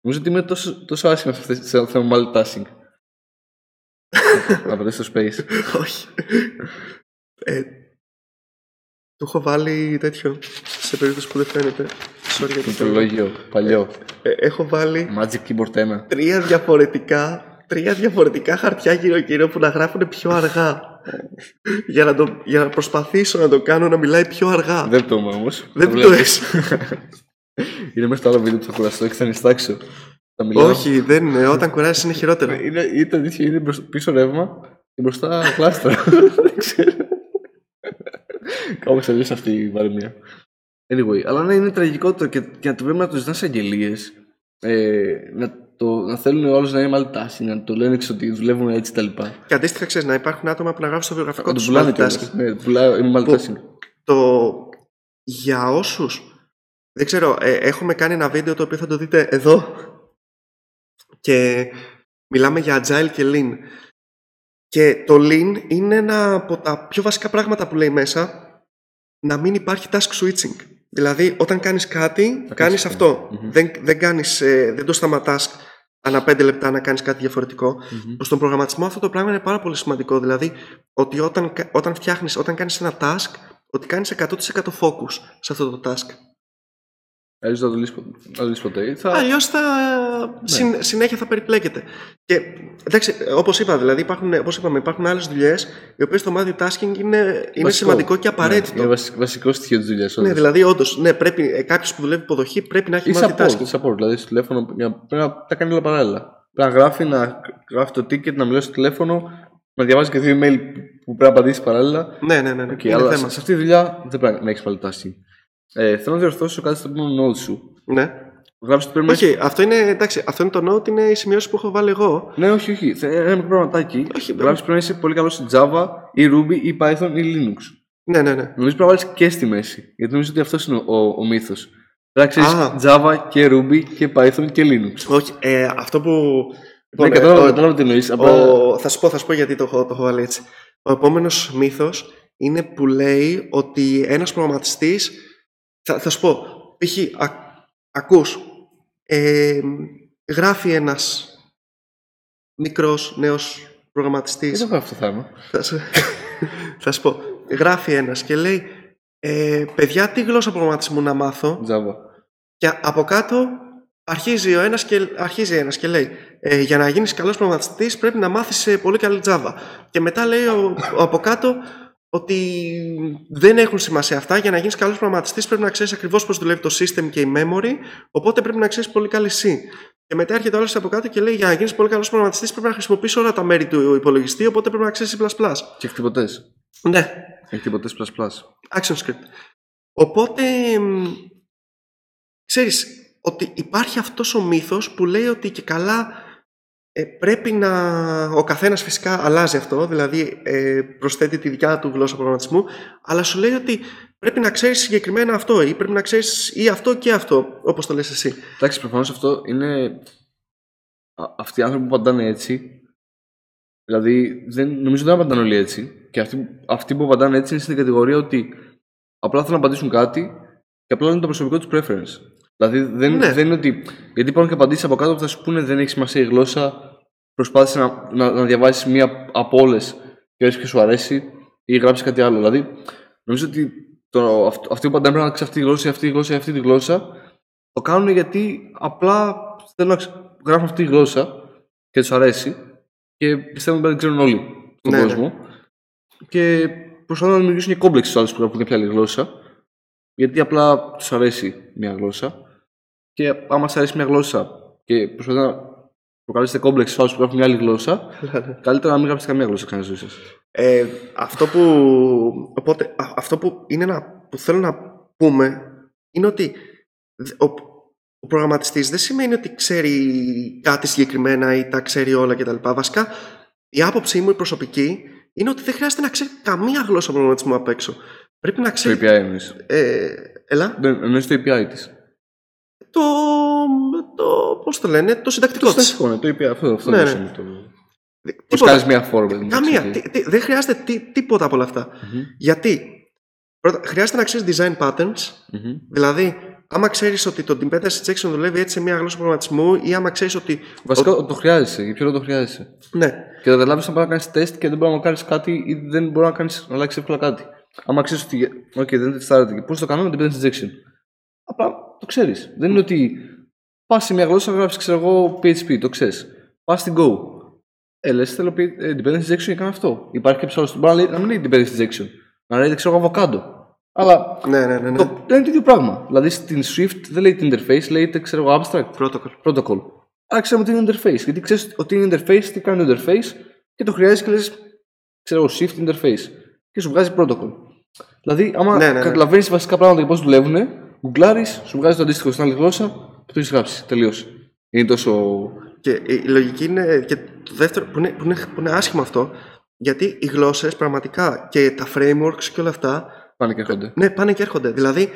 S3: Νομίζω ότι είμαι τόσο, τόσο άσχημα σε, αυτές- σε αυτό το θέμα multitasking. να πατήσω στο space.
S2: Όχι. Ε, του έχω βάλει τέτοιο σε περίπτωση που δεν φαίνεται. Sorry για το
S3: Το
S2: θέμα.
S3: πληκτρολόγιο, παλιό.
S2: Ε, έχω βάλει
S3: Magic Keyboard 1.
S2: τρία διαφορετικά, τρία διαφορετικά χαρτιά γύρω-γύρω που να γράφουν πιο αργά. Για, να το, για να προσπαθήσω να το κάνω να μιλάει πιο αργά.
S3: Δεν το είμαι όμως.
S2: Δεν το έχεις.
S3: Είναι μέσα στο άλλο βίντεο που θα κουραστώ και θα νιστάξω. Θα μιλάω.
S2: Όχι, δεν είναι. Όταν κουράζεις είναι χειρότερο.
S3: Είναι, είναι το ίδιο, είναι μπροσ- πίσω ρεύμα και μπροστά κλάστρα. Δεν ξέρω. Κάπως αλλιώς αυτή η παροιμία. Anyway, αλλά ναι, είναι τραγικό το και, και να το βλέπουμε να το ζητάνε αγγελίες. Ε, να, το, να θέλουν όλους να είναι multitasking, να το λένε ξέρω ότι δουλεύουν έτσι τα λοιπά.
S2: Και αντίστοιχα, ξέρεις να υπάρχουν άτομα που να γράφουν στο βιογραφικό
S3: Να το
S2: τους
S3: πουλάνε
S2: multitasking.
S3: κιόλας. Ναι, πουλάω, είμαι multitasking.
S2: Το για όσους δεν ξέρω, ε, έχουμε κάνει ένα βίντεο το οποίο θα το δείτε εδώ και μιλάμε για agile και lean και το lean είναι ένα από τα πιο βασικά πράγματα που λέει μέσα να μην υπάρχει task switching δηλαδή όταν κάνεις κάτι
S3: Θα
S2: κάνεις
S3: κάνεις
S2: αυτό
S3: Μμμ.
S2: δεν, δεν, κάνεις, ε, δεν το σταματάς ανά πέντε λεπτά να κάνεις κάτι διαφορετικό
S3: Μμμ.
S2: στον προγραμματισμό αυτό το πράγμα είναι πάρα πολύ σημαντικό. Δηλαδή, ότι όταν, κα- όταν φτιάχνεις, όταν κάνεις ένα task, ότι κάνεις 100% focus σε αυτό το task.
S3: Αλλιώς δεν θα το λύσεις ποτέ- δεν θα το λύσεις ποτέ. Θα...
S2: Αλλιώς θα, συν- συνέχεια θα περιπλέκεται. Και εντάξει, όπως είπα, δηλαδή υπάρχουν, όπως είπαμε, υπάρχουν άλλες δουλειές οι οποίες το multitasking είναι, είναι
S3: Βασικό.
S2: σημαντικό και απαραίτητο.
S3: Ναι, είναι βασικό, βασικό στοιχείο της δουλειάς.
S2: Ναι, δηλαδή, όντως, ναι, πρέπει, ε, κάποιος που δουλεύει υποδοχή πρέπει να έχει
S3: Ή support,
S2: multitasking.
S3: support, δηλαδή στο τηλέφωνο για- πρέπει να τα κάνει όλα παράλληλα. Πρέπει να γράφει, να γράφει το ticket, να μιλάει στο τηλέφωνο, να διαβάζει και δύο email που πρέπει να απαντήσει παράλληλα.
S2: Ναι, ναι, ναι. ναι.
S3: Okay,
S2: είναι
S3: αλλά
S2: θέμα.
S3: σε, σε αυτή τη δουλειά δεν πρέπει να έχεις multitasking. Ε, θέλω να διορθώσω κάτι στο επόμενο note σου.
S2: Ναι.
S3: Γράψει ότι πρέπει να
S2: Όχι, αυτό είναι, εντάξει, αυτό είναι το note, είναι οι σημειώσεις που έχω βάλει εγώ.
S3: Ναι, όχι, όχι. Θε- Ένα μικρό πραγματάκι.
S2: Όχι,
S3: Γράψει πρέπει να είσαι πολύ καλός σε Java ή Ruby ή Python ή Linux.
S2: Ναι, ναι, ναι.
S3: Νομίζω πρέπει να βάλεις και στη μέση. Γιατί νομίζω ότι αυτός είναι ο, ο, ο μύθος. Πρέπει να
S2: Α.
S3: ξέρει Java και Ruby και Python και Linux.
S2: Όχι, ε, αυτό που.
S3: Ναι,
S2: Λοιπόν, ε,
S3: κατάλαβα,
S2: ο-
S3: κατάλαβα τι εννοείς.
S2: ο- θα σου πω, θα σου πω γιατί το έχω, το έχω βάλει έτσι. Ο επόμενος μύθος είναι που λέει ότι ένας προγραμματιστής. Θα, θα σου πω, π.χ. Α, ακούς, ε, γράφει ένας μικρός νέος προγραμματιστής
S3: Δεν έχω αυτό το θέμα.
S2: θα, σου, θα σου πω, γράφει ένας και λέει ε, παιδιά τι γλώσσα προγραμματισμού να μάθω;
S3: Java.
S2: και από κάτω αρχίζει, ο ένας και, αρχίζει ένας και λέει ε, για να γίνεις καλός προγραμματιστής πρέπει να μάθεις ε, πολύ καλή Java. Και μετά λέει ο, ο από κάτω ότι δεν έχουν σημασία αυτά. Για να γίνεις καλός προγραμματιστής πρέπει να ξέρεις ακριβώς πώς δουλεύει το system και η memory, οπότε πρέπει να ξέρεις πολύ καλή C. Και μετά έρχεται ο άλλος από κάτω και λέει για να γίνεις πολύ καλός προγραμματιστής πρέπει να χρησιμοποιήσεις όλα τα μέρη του υπολογιστή, οπότε πρέπει να ξέρεις C++.
S3: Και εκτυπωτέ.
S2: Ναι,
S3: Εκτυπωτέ plus plus.
S2: action script. Οπότε, μ, ξέρεις, ότι υπάρχει αυτός ο μύθος που λέει ότι και καλά ε, πρέπει να... Ο καθένας φυσικά αλλάζει αυτό, δηλαδή ε, προσθέτει τη δικιά του γλώσσα προγραμματισμού, αλλά σου λέει ότι πρέπει να ξέρεις συγκεκριμένα αυτό ή πρέπει να ξέρεις ή αυτό και αυτό, όπως το λες εσύ.
S3: Εντάξει, προφανώς αυτό είναι. α- Αυτοί οι άνθρωποι που απαντάνε έτσι. Δηλαδή, δεν, νομίζω δεν απαντάνε όλοι έτσι. Και αυτοί, αυτοί που απαντάνε έτσι είναι στην κατηγορία ότι απλά θέλουν να απαντήσουν κάτι και απλά είναι το προσωπικό τους preference. Δηλαδή, δεν,
S2: Ναι.
S3: δεν είναι ότι. Γιατί υπάρχουν και απαντήσεις από κάτω που θα σου πούνε δεν έχει σημασία η γλώσσα. Προσπάθησε να, να, να διαβάσεις μία από όλες και όσο και σου αρέσει ή γράψεις κάτι άλλο. Δηλαδή, νομίζω ότι το, αυτ- αυτοί που απαντάνε πρέπει να ξέρει αυτή η γλώσσα, ή αυτή η γλώσσα, ή αυτή τη γλώσσα. Το κάνουν γιατί απλά θέλουν να ξε- γράφουν αυτή τη γλώσσα και τους αρέσει και πιστεύουν ότι δεν ξέρουν όλοι τον
S2: Ναι, ναι.
S3: κόσμο. Και προσπαθούν να δημιουργήσουν και κόμπλεξ στους άλλους που γράφουν κάποια άλλη γλώσσα. Γιατί απλά τους αρέσει μια γλώσσα. Και άμα σου αρέσει μια γλώσσα και προσπαθείτε να προκαλέσετε κόμπλεξ στου άλλου που γράφουν μια άλλη γλώσσα, καλύτερα να μην γράψετε καμία γλώσσα κανένα ζωή σας.
S2: Ε, αυτό που, οπότε, α- αυτό που, είναι να, που θέλω να πούμε είναι ότι δ- ο, ο προγραμματιστής δεν σημαίνει ότι ξέρει κάτι συγκεκριμένα ή τα ξέρει όλα κτλ. Βασικά, η άποψή μου η προσωπική είναι ότι δεν χρειάζεται να ξέρει καμία γλώσσα προγραμματισμού απ' έξω. Πρέπει να
S3: Το
S2: ξέρει.
S3: API εννοείς.
S2: Ε, έλα.
S3: Δεν εννοείς το API της.
S2: Το, το. Πώς το λένε, το συντακτικό
S3: Το
S2: της.
S3: συντακτικό, ναι, το API. Αυτό, αυτό
S2: Ναι,
S3: ναι,
S2: ναι.
S3: ναι. Το... Πώς κάνεις μια forward. μεταξύ
S2: Καμία.
S3: εκεί.
S2: Τι- τι- δεν χρειάζεται τι- τίποτα από όλα αυτά.
S3: Μμμ,
S2: Γιατί; Πρώτα, χρειάζεται να ξέρεις design patterns,
S3: μμμ.
S2: δηλαδή άμα ξέρεις ότι το dependency injection δουλεύει έτσι σε μια γλώσσα προγραμματισμού ή άμα ξέρεις ότι.
S3: Βασικά το χρειάζεσαι. Για ποιο λόγο το χρειάζεσαι;
S2: Ναι,
S3: Και θα καταλάβεις όταν μπορεί να κάνεις τεστ και δεν μπορεί να κάνει κάτι ή δεν μπορεί να, κάνεις, να αλλάξεις εύκολα κάτι. Άμα ξέρεις ότι. Οκ, δεν τεστάρετε και πώς το κάνω με dependency injection. Απλά το ξέρεις. Δεν είναι ότι πας σε μια γλώσσα να γράψεις, ξέρω εγώ, PHP, το ξέρεις. Πας στην Go. Ε, λες, θέλω πει- ε, dependency injection και κάνω αυτό. Υπάρχει κάποιο άλλο που μπορεί να, λέει, να μην λέει dependency injection. Να λέει, ξέρω εγώ, avocado. Αλλά
S2: ναι, ναι, ναι. ναι.
S3: το, δεν είναι το ίδιο πράγμα. Δηλαδή στην Swift δεν λέγεται interface, λέγεται, ξέρω εγώ, abstract
S2: Protocol.
S3: protocol. Άρα ξέρουμε ότι είναι interface. Γιατί ξέρεις ότι είναι interface, τι κάνει το interface και το χρειάζεσαι και λες, ξέρω εγώ, shift interface. Και σου βγάζει protocol. Δηλαδή, άμα
S2: Ναι, ναι, ναι.
S3: καταλαβαίνεις βασικά πράγματα και πώς δουλεύουν, γκουγκλάρεις, σου βγάζει το αντίστοιχο στην άλλη γλώσσα και το έχεις γράψει. Τελείωσε. Είναι τόσο.
S2: Και η η λογική είναι. Και το δεύτερο που είναι, που είναι, που είναι άσχημο αυτό, γιατί οι γλώσσες πραγματικά και τα frameworks και όλα αυτά
S3: Πάνε και έρχονται.
S2: Ναι, πάνε και έρχονται. Δηλαδή,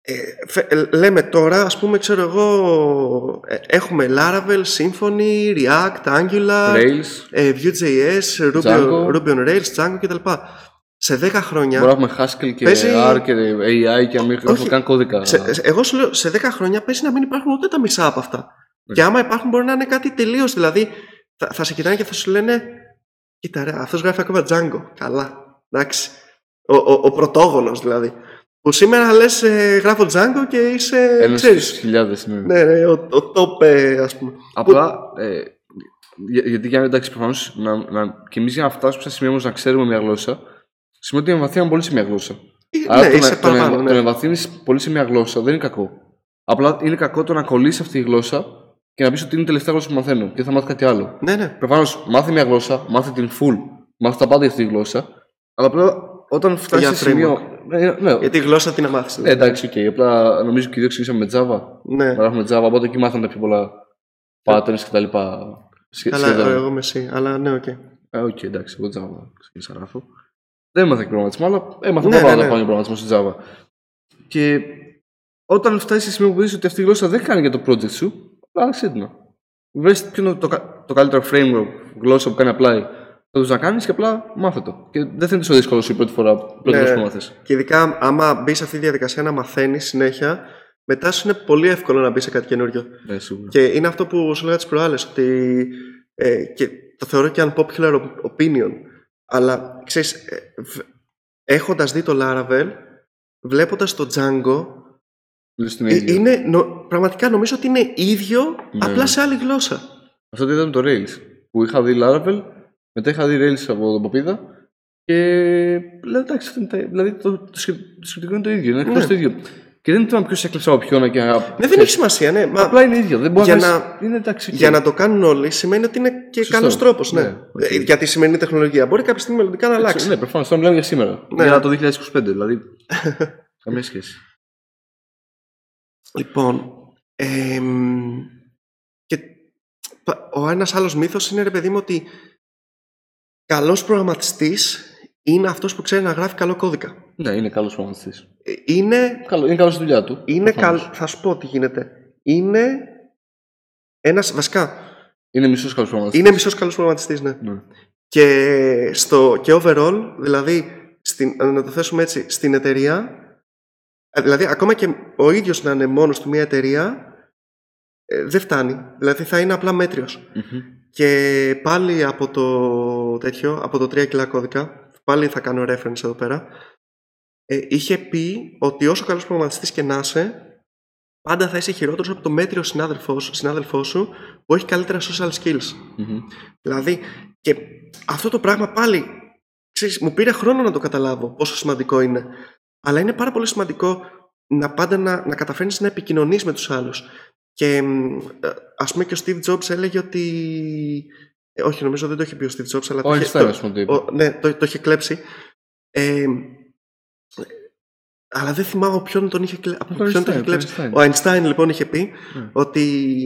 S2: ε, φε- ε, λέμε τώρα, ας πούμε, ξέρω εγώ, ε, έχουμε Laravel, Symfony, React, Angular,
S3: Rails,
S2: ε, Vue.js, Ruby,
S3: Django.
S2: Ruby on Rails, Django κτλ. Σε 10 χρόνια,
S3: μπορεί να έχουμε Haskell και
S2: Παίζει-
S3: R και AI και να μην έχουμε
S2: Όχι.
S3: καν κώδικα.
S2: σε, σε- εγώ σου λέω, σε 10 χρόνια παίζει να μην υπάρχουν ούτε τα μισά από αυτά.
S3: Ναι.
S2: Και άμα υπάρχουν μπορεί να είναι κάτι τελείως, δηλαδή θα, θα σε κοιτάνε και θα σου λένε κοίτα ρε, αυτός γράφει ακόμα Django. Καλά, εντάξει. Ο, ο, ο πρωτόγονος δηλαδή. Που σήμερα λες ε, γράφω Django και είσαι,
S3: Ένας
S2: ξέρεις,
S3: στου χιλιάδες. Ναι.
S2: ναι, ναι, ο, ο top ε, ας πούμε.
S3: Απλά, ε, για- γιατί για εντάξει, προφανώς να, να, και εμείς για να φτάσουμε σε ένα σημείο όμως να ξέρουμε μια γλώσσα, σημαίνει ότι εμβαθύναμε πολύ σε μια γλώσσα.
S2: Ε,
S3: Άρα
S2: ναι,
S3: το,
S2: είσαι
S3: να, το,
S2: παραπάνω,
S3: να,
S2: ναι.
S3: το να εμβαθύνεις πολύ σε μια γλώσσα δεν είναι κακό. Απλά είναι κακό το να κολλήσει αυτή η γλώσσα και να πεις ότι είναι η τελευταία γλώσσα που μαθαίνω και θα μάθεις κάτι άλλο.
S2: Ναι, ναι.
S3: Προφανώς μάθε μια γλώσσα, μάθε την full, μάθε τα πάντα για αυτή τη γλώσσα, αλλά απλά όταν φτάσεις
S2: Για
S3: σε σημείο. Ναι, ναι,
S2: Γιατί η γλώσσα τι να μάθεις.
S3: ναι,
S2: δηλαδή.
S3: εντάξει, οκ. Απλά νομίζω και οι δύο ξεκινήσαμε με Java.
S2: Ναι.
S3: Γράφουμε Java, οπότε εκεί μάθαμε τα πιο πολλά patterns κτλ. Σχε-
S2: Καλά,
S3: σχεδόν.
S2: εγώ με εσύ, αλλά ναι, οκ.
S3: Ε, οκ, εντάξει, εγώ Java ξεκίνησα να γράφω. Δεν έμαθα και προγραμματισμό, αλλά έμαθα
S2: Ναι,
S3: ναι, πάρα
S2: ναι,
S3: ναι,
S2: ναι.
S3: προγραμματισμό στη Java. Και όταν φτάσει σε σημείο που δεις ότι αυτή η γλώσσα δεν κάνει για το project σου, απλά σύντομα. Βρες ποιο είναι το, κα- το καλύτερο framework, γλώσσα που κάνει apply, θα το να κάνει και απλά μάθε το. Και δεν θα είναι τόσο δύσκολο όσο η πρώτη φορά, πρώτη
S2: Ναι.
S3: φορά που έμαθες.
S2: Και ειδικά άμα μπεις σε αυτή τη διαδικασία να μαθαίνεις συνέχεια, μετά σου είναι πολύ εύκολο να μπεις σε κάτι καινούριο.
S3: Ναι, σίγουρα.
S2: Και είναι αυτό που σου λέγα τις προάλλες, ότι. Ε, και το θεωρώ και unpopular op- opinion. Αλλά ξέρεις, ε, έχοντας δει το Laravel, βλέποντας το Django,
S3: Λες την
S2: ε,
S3: ίδια.
S2: είναι, νο- πραγματικά νομίζω ότι είναι ίδιο,
S3: Ναι.
S2: απλά σε άλλη γλώσσα.
S3: Αυτό το είδαμε το Rails. Που είχα δει Laravel, μετά είχα δει Rails από τον Παπίδα και λέω εντάξει, αυτό είναι τα- δηλαδή το, το, σχε- το σκεπτικό είναι το ίδιο, είναι ακριβώς
S2: Ναι.
S3: το ίδιο. Και δεν είναι θέμα ποιος έκλεψε από ποιον και να.
S2: Ναι, δεν έχει σημασία, ναι. Μα
S3: Απλά είναι ίδιο. Δεν μπορεί
S2: για
S3: να.
S2: να-
S3: κάνεις- Είναι εντάξει. οκ.
S2: για να το κάνουν όλοι σημαίνει ότι είναι και
S3: Σωστό.
S2: καλός τρόπος. Ναι.
S3: Ναι, οκ.
S2: Ε, Για τη σημερινή τεχνολογία. Μπορεί κάποια στιγμή μελλοντικά να αλλάξει.
S3: Ναι, προφανώς. Τώρα μιλάμε για σήμερα.
S2: Ναι.
S3: Για το 2025, δηλαδή. Καμία σχέση.
S2: Λοιπόν, εμ, και πα- ο ένας άλλος μύθος είναι ρε παιδί μου ότι καλός προγραμματιστής είναι αυτός που ξέρει να γράφει καλό κώδικα.
S3: Ναι, είναι καλός προγραμματιστής.
S2: Ε, Είναι,
S3: Καλό, είναι καλός στη δουλειά του.
S2: είναι καλ...
S3: προφανώς.
S2: θα σου πω τι γίνεται. Είναι ένας, βασικά,
S3: Είναι μισός καλός προγραμματιστής.
S2: είναι μισός καλός προγραμματιστής, ναι.
S3: Ναι.
S2: Και, στο, και overall, δηλαδή, στην, να το θέσουμε έτσι, στην εταιρεία, ε, δηλαδή ακόμα και ο ίδιος να είναι μόνος του μια εταιρεία, ε, δεν φτάνει. Δηλαδή θα είναι απλά μέτριος.
S3: Μμμ.
S2: Και πάλι από το τέτοιο, από το 3 κιλά κώδικα, πάλι θα κάνω reference εδώ πέρα, ε, είχε πει ότι όσο καλός προγραμματιστής και να είσαι, πάντα θα είσαι χειρότερος από το μέτριο συνάδελφό σου, συνάδελφό σου που έχει καλύτερα social skills.
S3: Μμμ.
S2: Δηλαδή, και αυτό το πράγμα πάλι, ξέρεις, μου πήρε χρόνο να το καταλάβω πόσο σημαντικό είναι. Αλλά είναι πάρα πολύ σημαντικό να πάντα να, να καταφέρνεις να επικοινωνείς με τους άλλους. Και μ, ε, ας πούμε και ο Steve Jobs έλεγε ότι... ε, όχι, νομίζω δεν το είχε πει ο Steve Jobs, αλλά το
S3: Ο
S2: είχε,
S3: Einstein,
S2: το-
S3: ας πούμε, το είπε.
S2: ο- ναι, το, το είχε κλέψει. Ε, αλλά δεν θυμάμαι ποιον τον είχε, κλε... από
S3: Τον
S2: ποιον το είχε
S3: Einstein,
S2: κλέψει.
S3: τον Einstein.
S2: Ο Einstein λοιπόν είχε πει
S3: Ναι.
S2: ότι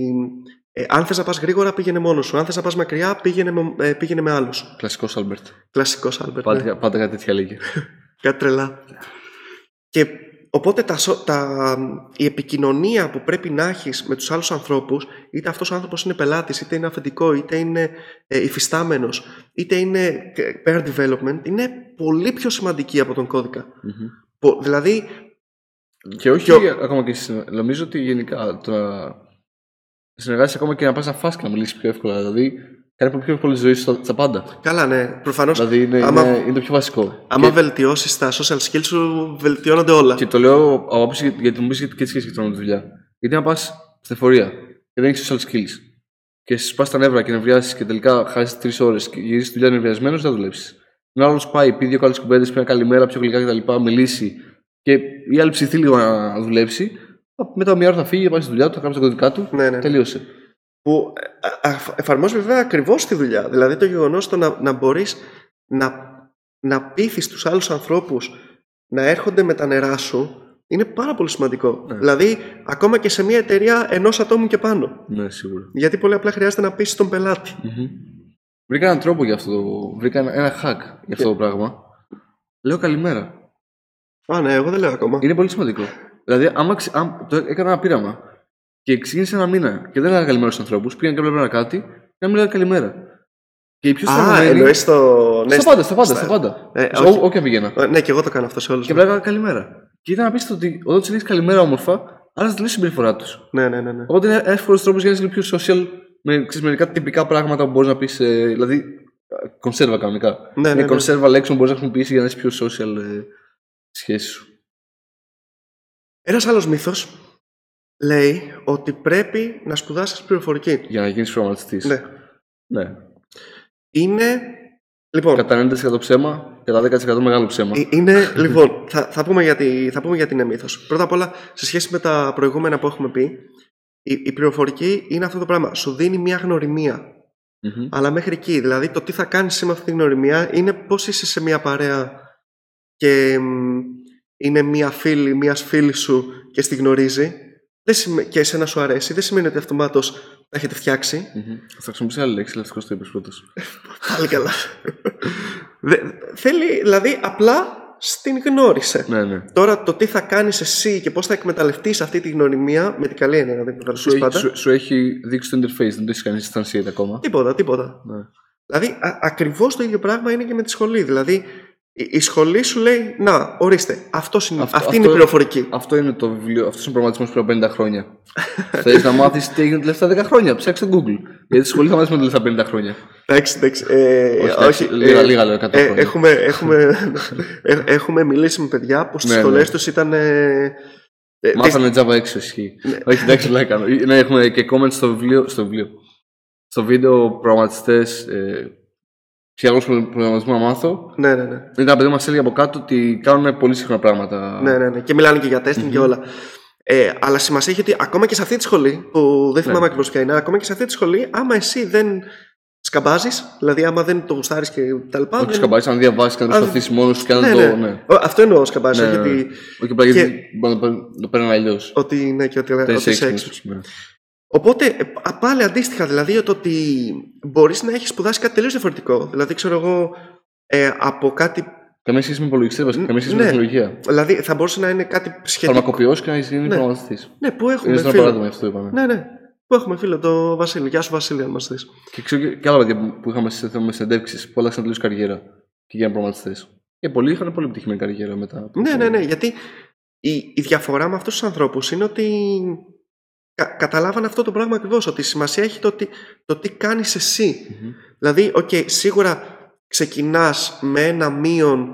S2: ε, αν θες να πας γρήγορα πήγαινε μόνος σου. Αν θες να πας μακριά πήγαινε με, ε, πήγαινε με άλλους.
S3: Κλασικός Άλμπερτ.
S2: Κλασικός Άλμπερτ.
S3: Πάντα,
S2: ναι.
S3: πάντα κάτι τέτοια έλεγε.
S2: Κάτι τρελά. Και οπότε τα, σο- τα, η επικοινωνία που πρέπει να έχεις με τους άλλους ανθρώπους, είτε αυτός ο άνθρωπος είναι πελάτης, είτε είναι αφεντικό, είτε είναι ε, υφιστάμενος, είτε είναι ε, pair development, είναι πολύ πιο σημαντική από τον κώδικα.
S3: Μμμ.
S2: Πο- Δηλαδή,
S3: Και όχι
S2: Και ο-
S3: ακόμα και συνα- Νομίζω ότι γενικά το να συνεργάσει ακόμα και να πας να φας και να μιλήσεις πιο εύκολα. Δηλαδή κάνει πολύ πιο εύκολη ζωή σου στα, στα πάντα.
S2: καλά ναι, προφανώς
S3: Δηλαδή είναι,
S2: άμα-
S3: είναι, είναι το πιο βασικό.
S2: άμα
S3: και,
S2: βελτιώσεις τα social skills σου, βελτιώνονται όλα.
S3: και το λέω από άποψη για- γιατί μου πει και τη σχέση και με της δουλειάς. Γιατί να πας στην εφορία και δεν έχεις social skills και σου πα τα νεύρα και νευριάσεις και τελικά χάσεις τρεις ώρες και γυρίσεις στη δουλειά νευριασμένος, δεν θα δουλέψεις. Ενώ άλλος πάει, πει δύο καλές κουμπέντες, πει ένα καλημέρα, πιο γλυκά κτλ. Μιλήσει και η άλλη ψηθεί λίγο να δουλέψει. Μετά μία ώρα θα φύγει, θα πάει στη δουλειά του, θα κάνει τα κωδικά του.
S2: Ναι, ναι.
S3: Τελείωσε.
S2: Που ε, α, α, εφαρμόζει βέβαια ακριβώς τη δουλειά. Δηλαδή το γεγονός το να, να μπορείς να, να πείθεις τους άλλους ανθρώπους να έρχονται με τα νερά σου είναι πάρα πολύ σημαντικό.
S3: Ναι.
S2: Δηλαδή ακόμα και σε μια εταιρεία ενός ατόμου και πάνω.
S3: Ναι, σίγουρα.
S2: Γιατί πολύ απλά χρειάζεται να πείσεις τον πελάτη.
S3: Μμμ. Βρήκα έναν τρόπο για αυτό. το- Βρήκα ένα, ένα hack για αυτό το πράγμα. Λέω καλημέρα.
S2: Α, ναι, εγώ δεν λέω ακόμα.
S3: Είναι πολύ σημαντικό. Δηλαδή, άμα, ξε- άμα- το έκανα ένα πείραμα και ξεκίνησε ένα μήνα και δεν έλεγα καλημέρα στους ανθρώπους, πήγαν και έβλεπαν κάτι και να μην λέγα καλημέρα. Και οι πιο
S2: Α,
S3: στραβωμένοι.
S2: εννοείς το... ναι,
S3: Στα πάντα, στα πάντα. Στα πάντα.
S2: Ε,
S3: Σε
S2: όχι.
S3: ό- Όποια πήγαινα.
S2: Ε, Ναι, και εγώ το κάνω αυτό σε όλους.
S3: Και λέγα καλημέρα. Και ήταν απίστευτο ότι όταν τους λέει καλημέρα όμορφα, άλλαζε τελείω η συμπεριφορά τους.
S2: Ναι, ναι, ναι. ναι.
S3: Οπότε είναι ένα εύκολος τρόπος για να είσαι λίγο πιο social με ξέρεις, μερικά τυπικά πράγματα που μπορείς να πεις. δηλαδή, ε, κονσέρβα κανονικά.
S2: Ναι, ναι,
S3: Είναι
S2: ναι.
S3: κονσέρβα λέξεων που μπορείς να χρησιμοποιήσεις για να έχει πιο social ε, σχέση σου.
S2: Ένας άλλος μύθος λέει ότι πρέπει να σπουδάσεις πληροφορική.
S3: Για να γίνεις προγραμματιστής.
S2: Ναι.
S3: ναι.
S2: Είναι... Λοιπόν,
S3: Κατά 90% ψέμα, κατά 10% μεγάλο ψέμα.
S2: Ε, Είναι, λοιπόν, θα, θα, πούμε γιατί, θα πούμε γιατί είναι μύθος. Πρώτα απ' όλα, σε σχέση με τα προηγούμενα που έχουμε πει, η, η πληροφορική είναι αυτό το πράγμα. Σου δίνει μια γνωριμία.
S3: Μμμ.
S2: Αλλά μέχρι εκεί. Δηλαδή, το τι θα κάνεις εσύ με αυτή τη γνωριμία είναι πώς είσαι σε μια παρέα και μ, είναι μια φίλη μιας φίλης σου και στη γνωρίζει δεν σημαι- και εσένα σου αρέσει. Δεν σημαίνει ότι αυτομάτως τα έχετε φτιάξει.
S3: Μμμ. Θα χρησιμοποιήσει άλλη λέξη, ελαστικό το είπες πρώτος.
S2: Πάλι καλά. Δε- θέλει, δηλαδή, απλά στην γνώρισε.
S3: ναι, ναι.
S2: Τώρα το τι θα κάνεις εσύ και πώς θα εκμεταλλευτείς αυτή τη γνωριμία με την καλή έννοια να την
S3: Σου,
S2: εκμεταλλευτείς
S3: έχει-
S2: πάντα.
S3: σου, σου έχει δείξει το interface, δεν το έχεις κάνει instantiate ακόμα.
S2: Τίποτα, τίποτα.
S3: Ναι.
S2: Δηλαδή α, ακριβώς το ίδιο πράγμα είναι και με τη σχολή. Δηλαδή η, η σχολή σου λέει να ορίστε αυτός είναι,
S3: Αυτό-
S2: αυτή είναι η
S3: αυτό-
S2: πληροφορική.
S3: Αυτό είναι το βιβλίο, αυτός είναι ο προγραμματισμός πριν από 50 χρόνια. Θε να μάθεις τι έγινε τα τελευταία 10 χρόνια, ψάξε στο Google. Γιατί στη σχολή θα μάθει με τα τελευταία 50 χρόνια.
S2: Εντάξει, εντάξει. Ε,
S3: Όχι, εντάξει, λίγα- λίγα λέω, 100
S2: ε,
S3: χρόνια.
S2: έχουμε, έχουμε, ε, έχουμε μιλήσει με παιδιά που στις
S3: Ναι,
S2: σχολές
S3: ναι.
S2: τους ήταν... Ε, ε,
S3: Μάθανε Java 6 ισχύει. Όχι, εντάξει, δεν έκανα. Ναι, έχουμε και comments στο βιβλίο. Στο, βιβλίο. στο βίντεο προγραμματιστές. Ε, Ψυχαγωγό προγραμματισμού να μάθω.
S2: ναι, ναι, ναι.
S3: Ήταν ένα παιδί μας έλεγε από κάτω ότι κάνουν πολύ σύγχρονα πράγματα.
S2: Ναι, ναι, ναι. Και μιλάνε και για testing και όλα. Ε, αλλά σημασία έχει ότι ακόμα και σε αυτή τη σχολή, που δεν θυμάμαι
S3: Ναι.
S2: ακριβώς ποια είναι, ακόμα και σε αυτή τη σχολή, άμα εσύ δεν σκαμπάζεις, δηλαδή άμα δεν το γουστάρεις και τα λοιπά.
S3: Όχι
S2: δεν-
S3: σκαμπάζεις, αν διαβάσεις και να
S2: Α,
S3: προσπαθήσει μόνος σου και αν
S2: Ναι,
S3: το.
S2: ναι.
S3: Ναι.
S2: Ο- Αυτό εννοώ σκαμπάζεις,
S3: Ναι,
S2: όχι
S3: ναι.
S2: ότι,
S3: Όχι απλά
S2: Και-
S3: γιατί μπορεί να το- να το παίρνει αλλιώς.
S2: ότι, ναι, και ότι, ότι
S3: Τέσσερι
S2: είσαι
S3: έξυπνος.
S2: Έξυπνος.
S3: Ναι.
S2: Οπότε ε, α, πάλι αντίστοιχα, δηλαδή το ότι μπορείς να έχεις σπουδάσει κάτι τελείως διαφορετικό. Δηλαδή, ξέρω εγώ, ε, από κάτι.
S3: Καμία σχέση με υπολογιστέ, βασικά. Καμία σχέση με
S2: Ναι.
S3: τεχνολογία.
S2: Δηλαδή, θα μπορούσε να είναι κάτι σχετικό.
S3: Φαρμακοποιός και να γίνει
S2: Ναι.
S3: προγραμματιστής.
S2: Ναι, που
S3: Είναι
S2: έχουμε
S3: ένα
S2: φίλο.
S3: παράδειγμα αυτό είπαμε.
S2: Ναι, ναι. Που έχουμε φίλο, το Βασίλη. Γεια σου, Βασίλη, αν μας δει.
S3: Και ξέρω και, και άλλα παιδιά που- που είχαμε σε με συνεντεύξεις που άλλαξαν τελείως καριέρα και γίνανε προγραμματιστές. Και πολλοί είχαν πολύ επιτυχημένη καριέρα μετά. από
S2: Ναι,
S3: το-
S2: ναι, ναι. Γιατί η, η διαφορά με αυτούς τους ανθρώπους είναι ότι κα, καταλάβανε αυτό το πράγμα ακριβώς. Ότι σημασία έχει το, τι- το τι κάνεις εσύ.
S3: Μμμ.
S2: Δηλαδή, οκ, σίγουρα ξεκινάς με ένα μείον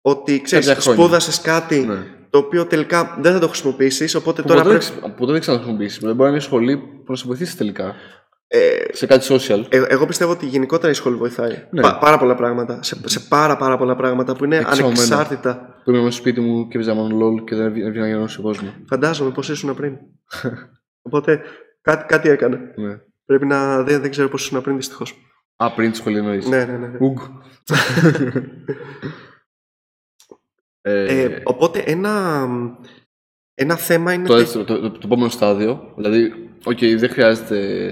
S2: ότι ξέρεις,
S3: Κάποια χρόνια.
S2: σπούδασες κάτι
S3: Ναι.
S2: το οποίο τελικά δεν θα το χρησιμοποιήσεις. Οπότε
S3: Που
S2: τώρα
S3: ποτέ,
S2: πρέπει.
S3: δεν ξε- ποτέ δεν ξαναχρησιμοποιήσεις. Δηλαδή, μπορεί να είναι σχολή που να σε βοηθήσεις τελικά.
S2: Ε,
S3: Σε κάτι social.
S2: ε, εγώ πιστεύω ότι γενικότερα η σχολή βοηθάει.
S3: Ναι.
S2: Πα- πάρα πολλά πράγματα. Σε, σε πάρα, πάρα πολλά πράγματα που είναι
S3: Εξωμένα.
S2: ανεξάρτητα.
S3: Που ήμουν μέσα στο σπίτι μου και έπαιζα μόνο LOL και δεν έβγαινα να γνωρίσω κόσμο.
S2: Φαντάζομαι πώς ήσουν πριν. Οπότε κάτι, κάτι έκανε.
S3: Ναι.
S2: Πρέπει να. Δεν, δεν ξέρω πώς ήσουν πριν, δυστυχώς.
S3: Α, πριν τη σχολή εννοείς.
S2: Ναι, ναι, ναι. ναι.
S3: Ουγ. ε,
S2: Ε, οπότε ένα, ένα θέμα είναι
S3: το,
S2: ότι.
S3: δεύτερο, το, το, το επόμενο στάδιο, δηλαδή, οκ, δεν χρειάζεται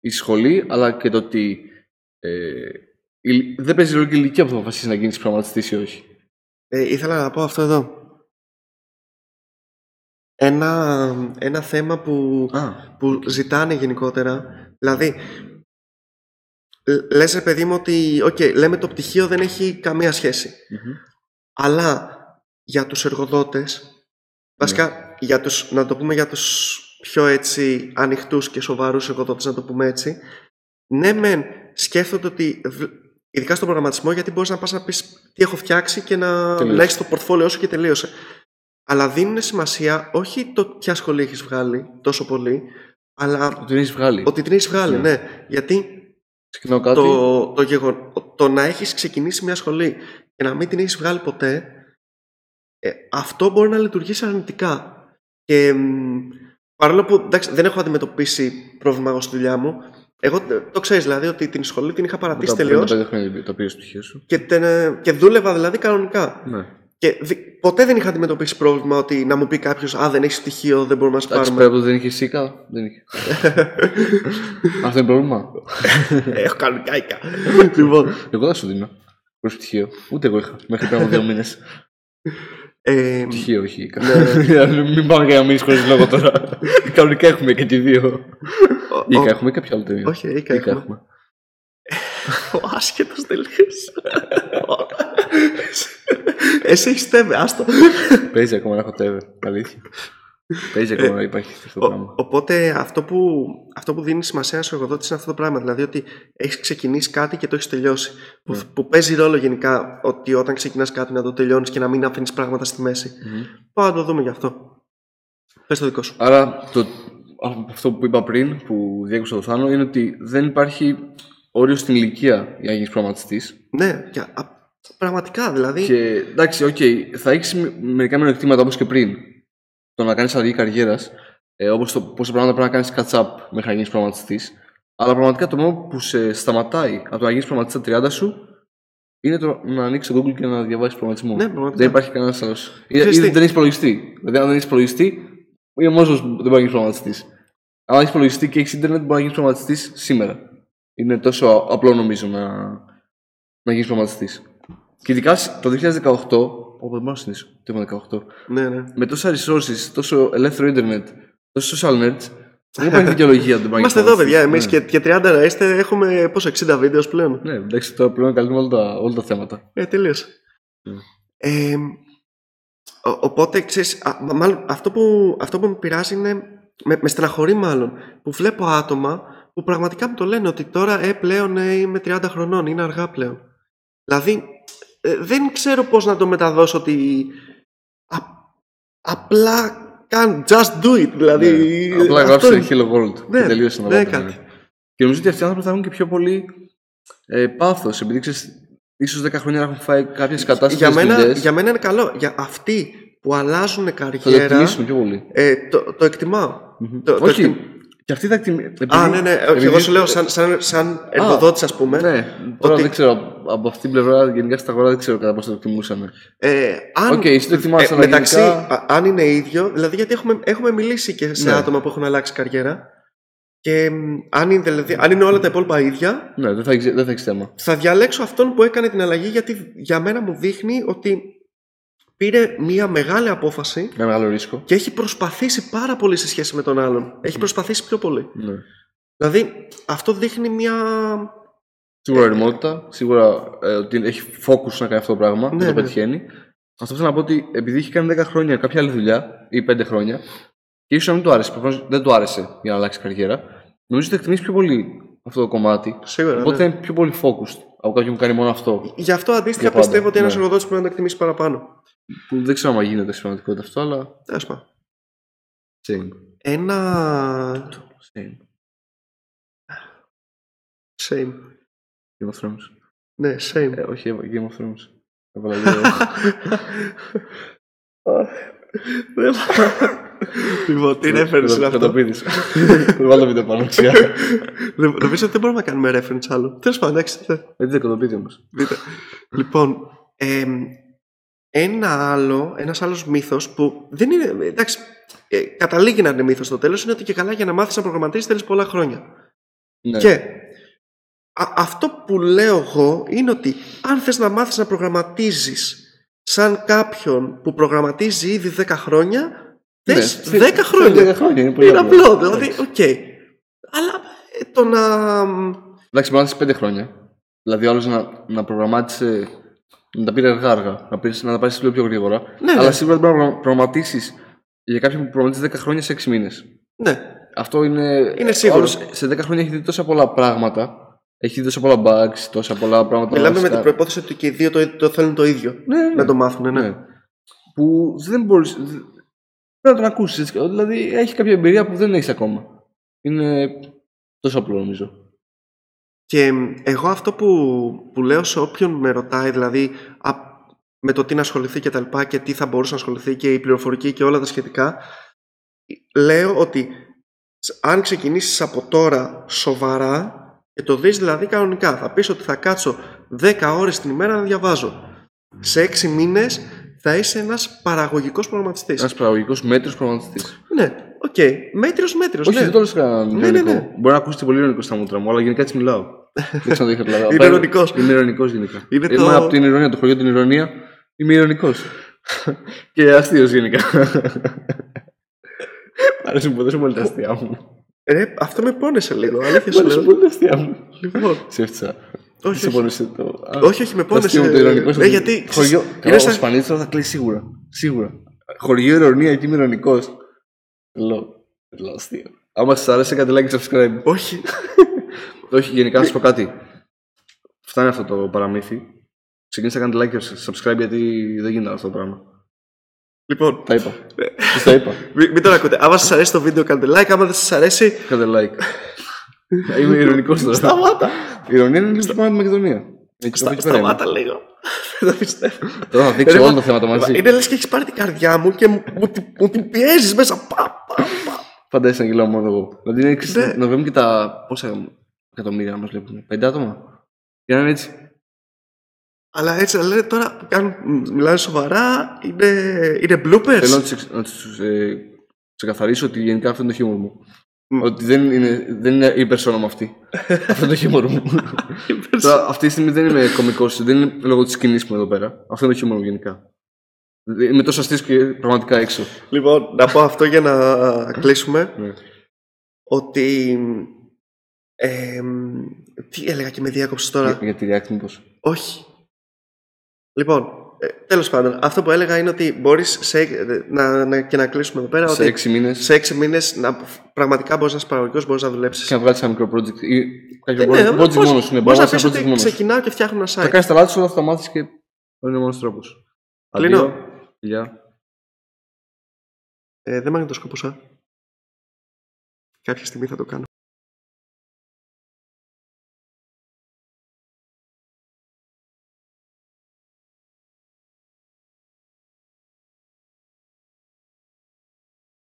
S3: η σχολή, αλλά και το ότι ε, η- δεν παίζει ρόλο και η ηλικία που θα αποφασίσεις να γίνεις προγραμματιστής ή όχι.
S2: Ε, ήθελα να πω αυτό εδώ. Ένα, ένα θέμα που,
S3: Α,
S2: που ζητάνε γενικότερα. Δηλαδή, λ- λες ρε παιδί μου ότι, οκ, λέμε το πτυχίο δεν έχει καμία σχέση.
S3: μμμ.
S2: Αλλά για τους εργοδότες, βασικά για τους, να το πούμε για τους πιο έτσι ανοιχτούς και σοβαρούς εργοδότες, να το πούμε έτσι, ναι μεν σκέφτονται ότι, β- ειδικά στον προγραμματισμό, γιατί μπορείς να πας να πεις τι έχω φτιάξει και να,
S3: Τελείωσε.
S2: να έχεις το πορτφόλιό σου και τελείωσε. Αλλά δίνουν σημασία όχι το ποια σχολή έχεις βγάλει τόσο πολύ, αλλά
S3: Ότι την έχεις βγάλει.
S2: ότι την έχεις βγάλει,
S3: Ναι.
S2: ναι. Γιατί
S3: Ξεκινάω κάτι.
S2: το, το, γεγον... το να έχεις ξεκινήσει μια σχολή και να μην την έχεις βγάλει ποτέ, ε, αυτό μπορεί να λειτουργήσει αρνητικά. Και μ, παρόλο που εντάξει, δεν έχω αντιμετωπίσει πρόβλημα εγώ στη δουλειά μου, εγώ τε- το ξέρεις δηλαδή ότι την σχολή την είχα παρατήσει
S3: Μετά από
S2: τελείως
S3: πέντε χρόνια το πήρε το πτυχίο σου.
S2: και, τε- και δούλευα δηλαδή κανονικά.
S3: Ναι.
S2: Και δι- ποτέ δεν είχα αντιμετωπίσει πρόβλημα ότι να μου πει κάποιος Α, δεν έχεις στοιχείο, δεν μπορούμε να σε
S3: Εντάξει,
S2: πάρουμε.
S3: πέρα από το δεν είχε σίκα, δεν είχε. Αυτό είναι πρόβλημα.
S2: Έχω κάνει κάικα. λοιπόν,
S3: Εγώ δεν σου δίνω. Προς πτυχίο. Ούτε εγώ είχα. Μέχρι πριν από δύο μήνες.
S2: ε,
S3: Πτυχίο, όχι.
S2: Ναι.
S3: Μην πάμε για να μείνεις χωρίς λόγο τώρα. Κανονικά έχουμε και τη δύο.
S2: ο- ο-
S3: Ήκα έχουμε ή κάποιο άλλο ταινία.
S2: Όχι, Ήκα έχουμε. Ο άσχετος τελείω. Εσύ έχεις τέβε, άστο.
S3: Παίζει ακόμα να έχω τέβε. Αλήθεια. Παίζει ακόμα να υπάρχει αυτό το
S2: Ο-
S3: πράγμα.
S2: οπότε αυτό που, αυτό που δίνει σημασία στο εργοδότη είναι αυτό το πράγμα. Δηλαδή ότι έχεις ξεκινήσει κάτι και το έχεις τελειώσει. Που,
S3: Ναι.
S2: που παίζει ρόλο γενικά ότι όταν ξεκινάς κάτι να το τελειώνεις και να μην αφήνεις πράγματα στη μέση.
S3: Μμμ.
S2: Πάμε να το δούμε γι' αυτό. Πες το δικό σου.
S3: Άρα το, αυτό που είπα πριν, που διέκοψα το Θάνο, είναι ότι δεν υπάρχει όριο στην ηλικία για να γίνεις προγραμματιστής.
S2: Ναι, και, α, πραγματικά δηλαδή.
S3: Και εντάξει, οκ, θα έχεις μερικά μειονεκτήματα όπως και πριν. Το να κάνεις αλλαγή καριέρας, ε, όπως το πόσα πράγματα πρέπει να κάνεις catch-up μέχρι να γίνεις προγραμματιστής. Αλλά πραγματικά το μόνο που σε σταματάει από το να γίνεις προγραμματιστής στα 30 σου είναι το να ανοίξεις το Google και να διαβάσεις προγραμματισμό.
S2: Ναι, πραγματικά.
S3: δεν υπάρχει κανένας άλλος. Ή,
S2: Ξέρεις
S3: ή
S2: τι;
S3: δεν έχεις υπολογιστή. Δηλαδή, αν δεν έχεις υπολογιστή, είναι μόνος που δεν μπορεί να γίνεις προγραμματιστής. Αν έχεις υπολογιστή και έχεις Ιντερνετ, μπορεί να γίνεις προγραμματιστής σήμερα. Είναι τόσο απλό νομίζω να, να γίνεις προγραμματιστής. Και ειδικά το 2018, όπου δεν μπορώ να συνηθίσω το 2018,
S2: Ναι, ναι.
S3: με τόσα resources, τόσο ελεύθερο Ιντερνετ, τόσο social nerds, δεν υπάρχει δικαιολογία να το
S2: Είμαστε εδώ, παιδιά. Εμείς
S3: ναι.
S2: και, και 30 να είστε, έχουμε πόσο 60 βίντεος πλέον.
S3: Ναι, εντάξει, τώρα πλέον καλύπτουμε όλα τα, όλα τα θέματα.
S2: Ε, τελείωσε.
S3: Ναι.
S2: Ε, ο- οπότε, ξέρεις, α, μα- μάλλον, αυτό, που, αυτό που με πειράζει είναι, με, με στεναχωρεί μάλλον, που βλέπω άτομα που πραγματικά μου το λένε ότι τώρα ε, πλέον ε, είμαι 30 χρονών, είναι αργά πλέον. Δηλαδή, ε, δεν ξέρω πώς να το μεταδώσω ότι α- απλά καν, just do it, δηλαδή.
S3: Ναι. Απλά
S2: αυτό
S3: γράψτε
S2: είναι.
S3: Hello World
S2: Ναι,
S3: και τελείωσε να
S2: ναι,
S3: πάτε,
S2: κάτι.
S3: Και νομίζω ότι αυτοί οι άνθρωποι θα έχουν και πιο πολύ ε, πάθος, επειδή ξέρεις, ίσως 10 χρόνια να έχουν φάει κάποιες κατάσταση.
S2: για, μένα, για μένα είναι καλό. Για αυτοί που αλλάζουν
S3: Θα το
S2: καριέρα,
S3: εκτιμήσουν πιο πολύ.
S2: ε, το, το εκτιμάω.
S3: Μμμ.
S2: Το- το
S3: Όχι,
S2: εκτιμ-
S3: Και αυτή θα εκτιμήσει.
S2: Α, ναι, ναι. όχι, Εγώ σου λέω σαν, σαν, σαν εργοδότης, ας πούμε.
S3: Ναι, τώρα
S2: Ότι-
S3: δεν ξέρω. Από αυτή την πλευρά, γενικά στα αγορά δεν ξέρω κατά πόσο το εκτιμούσαν.
S2: Ε, αν,
S3: Οκ, εσύ το εκτιμάς, αλλά
S2: μεταξύ,
S3: γενικά-
S2: α- αν είναι ίδιο, δηλαδή γιατί έχουμε, έχουμε μιλήσει και σε
S3: Ναι.
S2: άτομα που έχουν αλλάξει καριέρα και μ, αν είναι, δηλαδή, αν είναι όλα τα υπόλοιπα ίδια,
S3: Ναι, δεν θα έχει δεν θα έχεις θέμα.
S2: θα διαλέξω αυτόν που έκανε την αλλαγή γιατί για μένα μου δείχνει ότι πήρε μια μεγάλη απόφαση
S3: Με μεγάλο ρίσκο.
S2: και έχει προσπαθήσει πάρα πολύ σε σχέση με τον άλλον. Έχει προσπαθήσει πιο πολύ.
S3: Ναι.
S2: Δηλαδή αυτό δείχνει μια...
S3: Σίγουρα ερμότητα, σίγουρα ε, ότι έχει focus να κάνει αυτό το πράγμα
S2: Ναι,
S3: και το
S2: ναι.
S3: πετυχαίνει. Αυτό θέλω να πω ότι επειδή έχει κάνει 10 χρόνια κάποια άλλη δουλειά ή 5 χρόνια, και ίσως να μην του άρεσε, προφανώς δεν του άρεσε για να αλλάξει καριέρα, νομίζω ότι θα εκτιμήσει πιο πολύ αυτό το κομμάτι.
S2: Σίγουρα,
S3: Οπότε
S2: ναι.
S3: θα είναι πιο πολύ focused από κάποιον που κάνει μόνο αυτό.
S2: Γι' αυτό αντίστοιχα
S3: Για πάντα,
S2: πιστεύω ότι ένας
S3: ναι.
S2: εργοδότης πρέπει να το εκτιμήσει παραπάνω.
S3: Που δεν ξέρω αν γίνεται στην πραγματικότητα αυτό, αλλά.
S2: Τέλος πάντων.
S3: Same.
S2: Ένα.
S3: Same.
S2: Same.
S3: Game of Thrones.
S2: Ναι, same.
S3: Ε, όχι, έβα- Game of Thrones. Έβαλα λίγο.
S2: λοιπόν, τι reference είναι αυτό;
S3: Καταπίδης. Δεν βάλω βίντεο πάνω δεξιά.
S2: Δεν- Νομίζω ότι δεν μπορούμε να κάνουμε reference άλλο. Τέλος πάντων, εντάξει. θε-
S3: Έτσι δεν κοντοπίδι όμως.
S2: Δείτε. λοιπόν, εμ, ένα άλλο, ένας άλλος μύθος που δεν είναι, εντάξει, ε, καταλήγει να είναι μύθος στο τέλος, είναι ότι και καλά για να μάθεις να προγραμματίζεις θέλεις πολλά χρόνια.
S3: Ναι.
S2: Και α- αυτό που λέω εγώ είναι ότι αν θες να μάθεις να προγραμματίζεις σαν κάποιον που προγραμματίζει ήδη 10 χρόνια,
S3: Ναι,
S2: θες
S3: θε-
S2: 10
S3: θέλει
S2: χρόνια.
S3: 10 χρόνια, είναι πολύ
S2: Είναι
S3: απλό.
S2: απλό, δηλαδή, οκ. Αλλά ε, το να...
S3: Εντάξει, μπορείς να είσαι 5 χρόνια. Δηλαδή, άλλος να, να προγραμμάτισε. Να τα πήρε αργά-αργά. Να, πήρες, να τα πάρεις λίγο πιο γρήγορα.
S2: Ναι,
S3: Αλλά
S2: ναι.
S3: σίγουρα δεν μπορείς να προγραμματίσεις για κάποιον που προγραμματίζει 10 χρόνια σε 6 μήνες.
S2: Ναι,
S3: Αυτό είναι.
S2: Είναι σίγουρο.
S3: ο άλλος σε 10 χρόνια έχει δει τόσα πολλά πράγματα. Έχει δει τόσα πολλά bugs, τόσα πολλά πράγματα.
S2: μιλάμε με
S3: βασικά.
S2: την προπόθεση ότι και οι δύο το, το θέλουν το ίδιο.
S3: Ναι, ναι.
S2: Να το μάθουν, ναι.
S3: Ναι. Που δεν μπορεί. Πρέπει να τον ακούσεις. Δηλαδή, έχει κάποια εμπειρία που δεν έχεις ακόμα. Είναι τόσο απλό νομίζω.
S2: Και μ, εγώ αυτό που, που λέω σε όποιον με ρωτάει, δηλαδή α, με το τι να ασχοληθεί και τα λοιπά και τι θα μπορούσε να ασχοληθεί και η πληροφορική και όλα τα σχετικά, λέω ότι σ- αν ξεκινήσεις από τώρα σοβαρά και το δεις δηλαδή κανονικά, θα πεις ότι θα κάτσω 10 ώρες την ημέρα να διαβάζω. Σε 6 μήνες θα είσαι ένας παραγωγικός προγραμματιστής.
S3: Ένας παραγωγικός μέτριος προγραμματιστής.
S2: Ναι, οκ. Μέτριος, μέτριος,
S3: Όχι,
S2: ναι.
S3: δεν το λέω κανέναν
S2: Ναι, ναι,
S3: ειρωνικό.
S2: ναι.
S3: Μπορεί να ακούσετε πολύ ειρωνικό στα μούτρα μου, αλλά γενικά έτσι μιλάω. δεν ξέρω αν το είχα καταλάβει.
S2: Είναι
S3: Απλά
S2: ειρωνικός.
S3: Είμαι ειρωνικός γενικά.
S2: Είναι
S3: Είμαι
S2: το-
S3: από την ειρωνία, το χωριό την ειρωνία. Είμαι ειρωνικός. και αστείος γενικά. Μ' αρέσουν πολύ πολύ τα αστεία μου.
S2: Ρε, αυτό με πόνεσε λίγο, αλήθεια
S3: Μ'
S2: σου
S3: αρέσουν
S2: λέω.
S3: πολύ τα αστεία μου.
S2: Λοιπόν,
S3: Σε έφτιασα.
S2: όχι,
S3: Σε
S2: όχι.
S3: πόνισε το. Α,
S2: Όχι, όχι, με
S3: το αστείο
S2: πόνεσε.
S3: μου το ηρωνικό.
S2: Ναι, γιατί.
S3: Χωριό.
S2: είναι
S3: Καλά, ο
S2: σαν-
S3: Σπανίτη τώρα θα κλείσει σίγουρα. Σίγουρα. Χωριό ηρωνία και είμαι ηρωνικός; Λέω. Λέω αστείο. Άμα σας άρεσε, κάντε like και subscribe.
S2: Όχι.
S3: Όχι, γενικά να σα πω κάτι. Φτάνει αυτό το παραμύθι. Ξεκίνησα να κάνετε like και subscribe γιατί δεν γίνεται αυτό το πράγμα.
S2: Λοιπόν,
S3: Τα είπα. Σας τα είπα.
S2: μην, μην τον ακούτε. Άμα σας αρέσει το βίντεο, κάντε like. Άμα δεν σας αρέσει.
S3: Κάντε like. Είμαι ηρωνικός τώρα.
S2: Σταμάτα.
S3: Η ηρωνία είναι λίγο το πράγμα με τη Μακεδονία. Εκεί
S2: Στα,
S3: εκεί πέρα είμαι.
S2: σταμάτα λίγο. Δεν το πιστεύω.
S3: Τώρα θα δείξω
S2: Ρε,
S3: όλα
S2: μα-
S3: τα θέματα μαζί.
S2: Είναι λες και έχεις πάρει την καρδιά μου και μου, μου, την- μου την πιέζεις μέσα. Πα, πα, πα.
S3: Φαντάζεσαι να γελάω μόνο εγώ. Δηλαδή είναι εξής,
S2: Ναι.
S3: να βλέπουμε και τα πόσα εκατομμύρια μας βλέπουν. Πέντε άτομα. Για να είναι έτσι.
S2: Αλλά έτσι να λένε τώρα που κάνουν, μ, μιλάνε σοβαρά, είναι, είναι bloopers.
S3: Θέλω να τους, εξ- να τους ε, ξεκαθαρίσω ότι γενικά αυτό είναι το χιούμορ μου.
S2: Μμ.
S3: Ότι δεν είναι, δεν είναι η περσόνα μου αυτή. αυτό είναι το χιούμορ μου. Τώρα, αυτή τη στιγμή δεν είμαι κωμικός, δεν είναι λόγω της σκηνής μου εδώ πέρα. Αυτό είναι το χιούμορ μου γενικά. Είμαι τόσο αστείος και πραγματικά έξω.
S2: Λοιπόν, να πω αυτό για να κλείσουμε.
S3: Ναι.
S2: Ότι. εμ, τι έλεγα και με διάκοψε τώρα.
S3: Για, για τη react μήπως.
S2: Όχι. Λοιπόν, ε, τέλος πάντων, αυτό που έλεγα είναι ότι μπορείς σε, ε, να, να, και να κλείσουμε εδώ πέρα
S3: Σε
S2: ότι
S3: έξι μήνες
S2: σε έξι μήνες να, πραγματικά μπορείς να είσαι παραγωγικός, μπορείς να δουλέψεις.
S3: και να βγάλεις ένα μικρό project. Ή κάποιο
S2: Ε, ναι,
S3: project,
S2: μπορείς-
S3: project μόνο σου. Ναι,
S2: μπορείς
S3: μπορείς
S2: να
S3: να
S2: πεις
S3: ένα
S2: ότι
S3: project μόνο.
S2: ξεκινάω και φτιάχνω ένα
S3: Θα
S2: site.
S3: κάνεις τα λάθη σου, όλα θα τα μάθεις και είναι ο μόνος τρόπος.
S2: Κλείνω.
S3: Γεια.
S2: Ε, δεν μαγνητοσκόπωσα. Κάποια στιγμή θα το κάνω.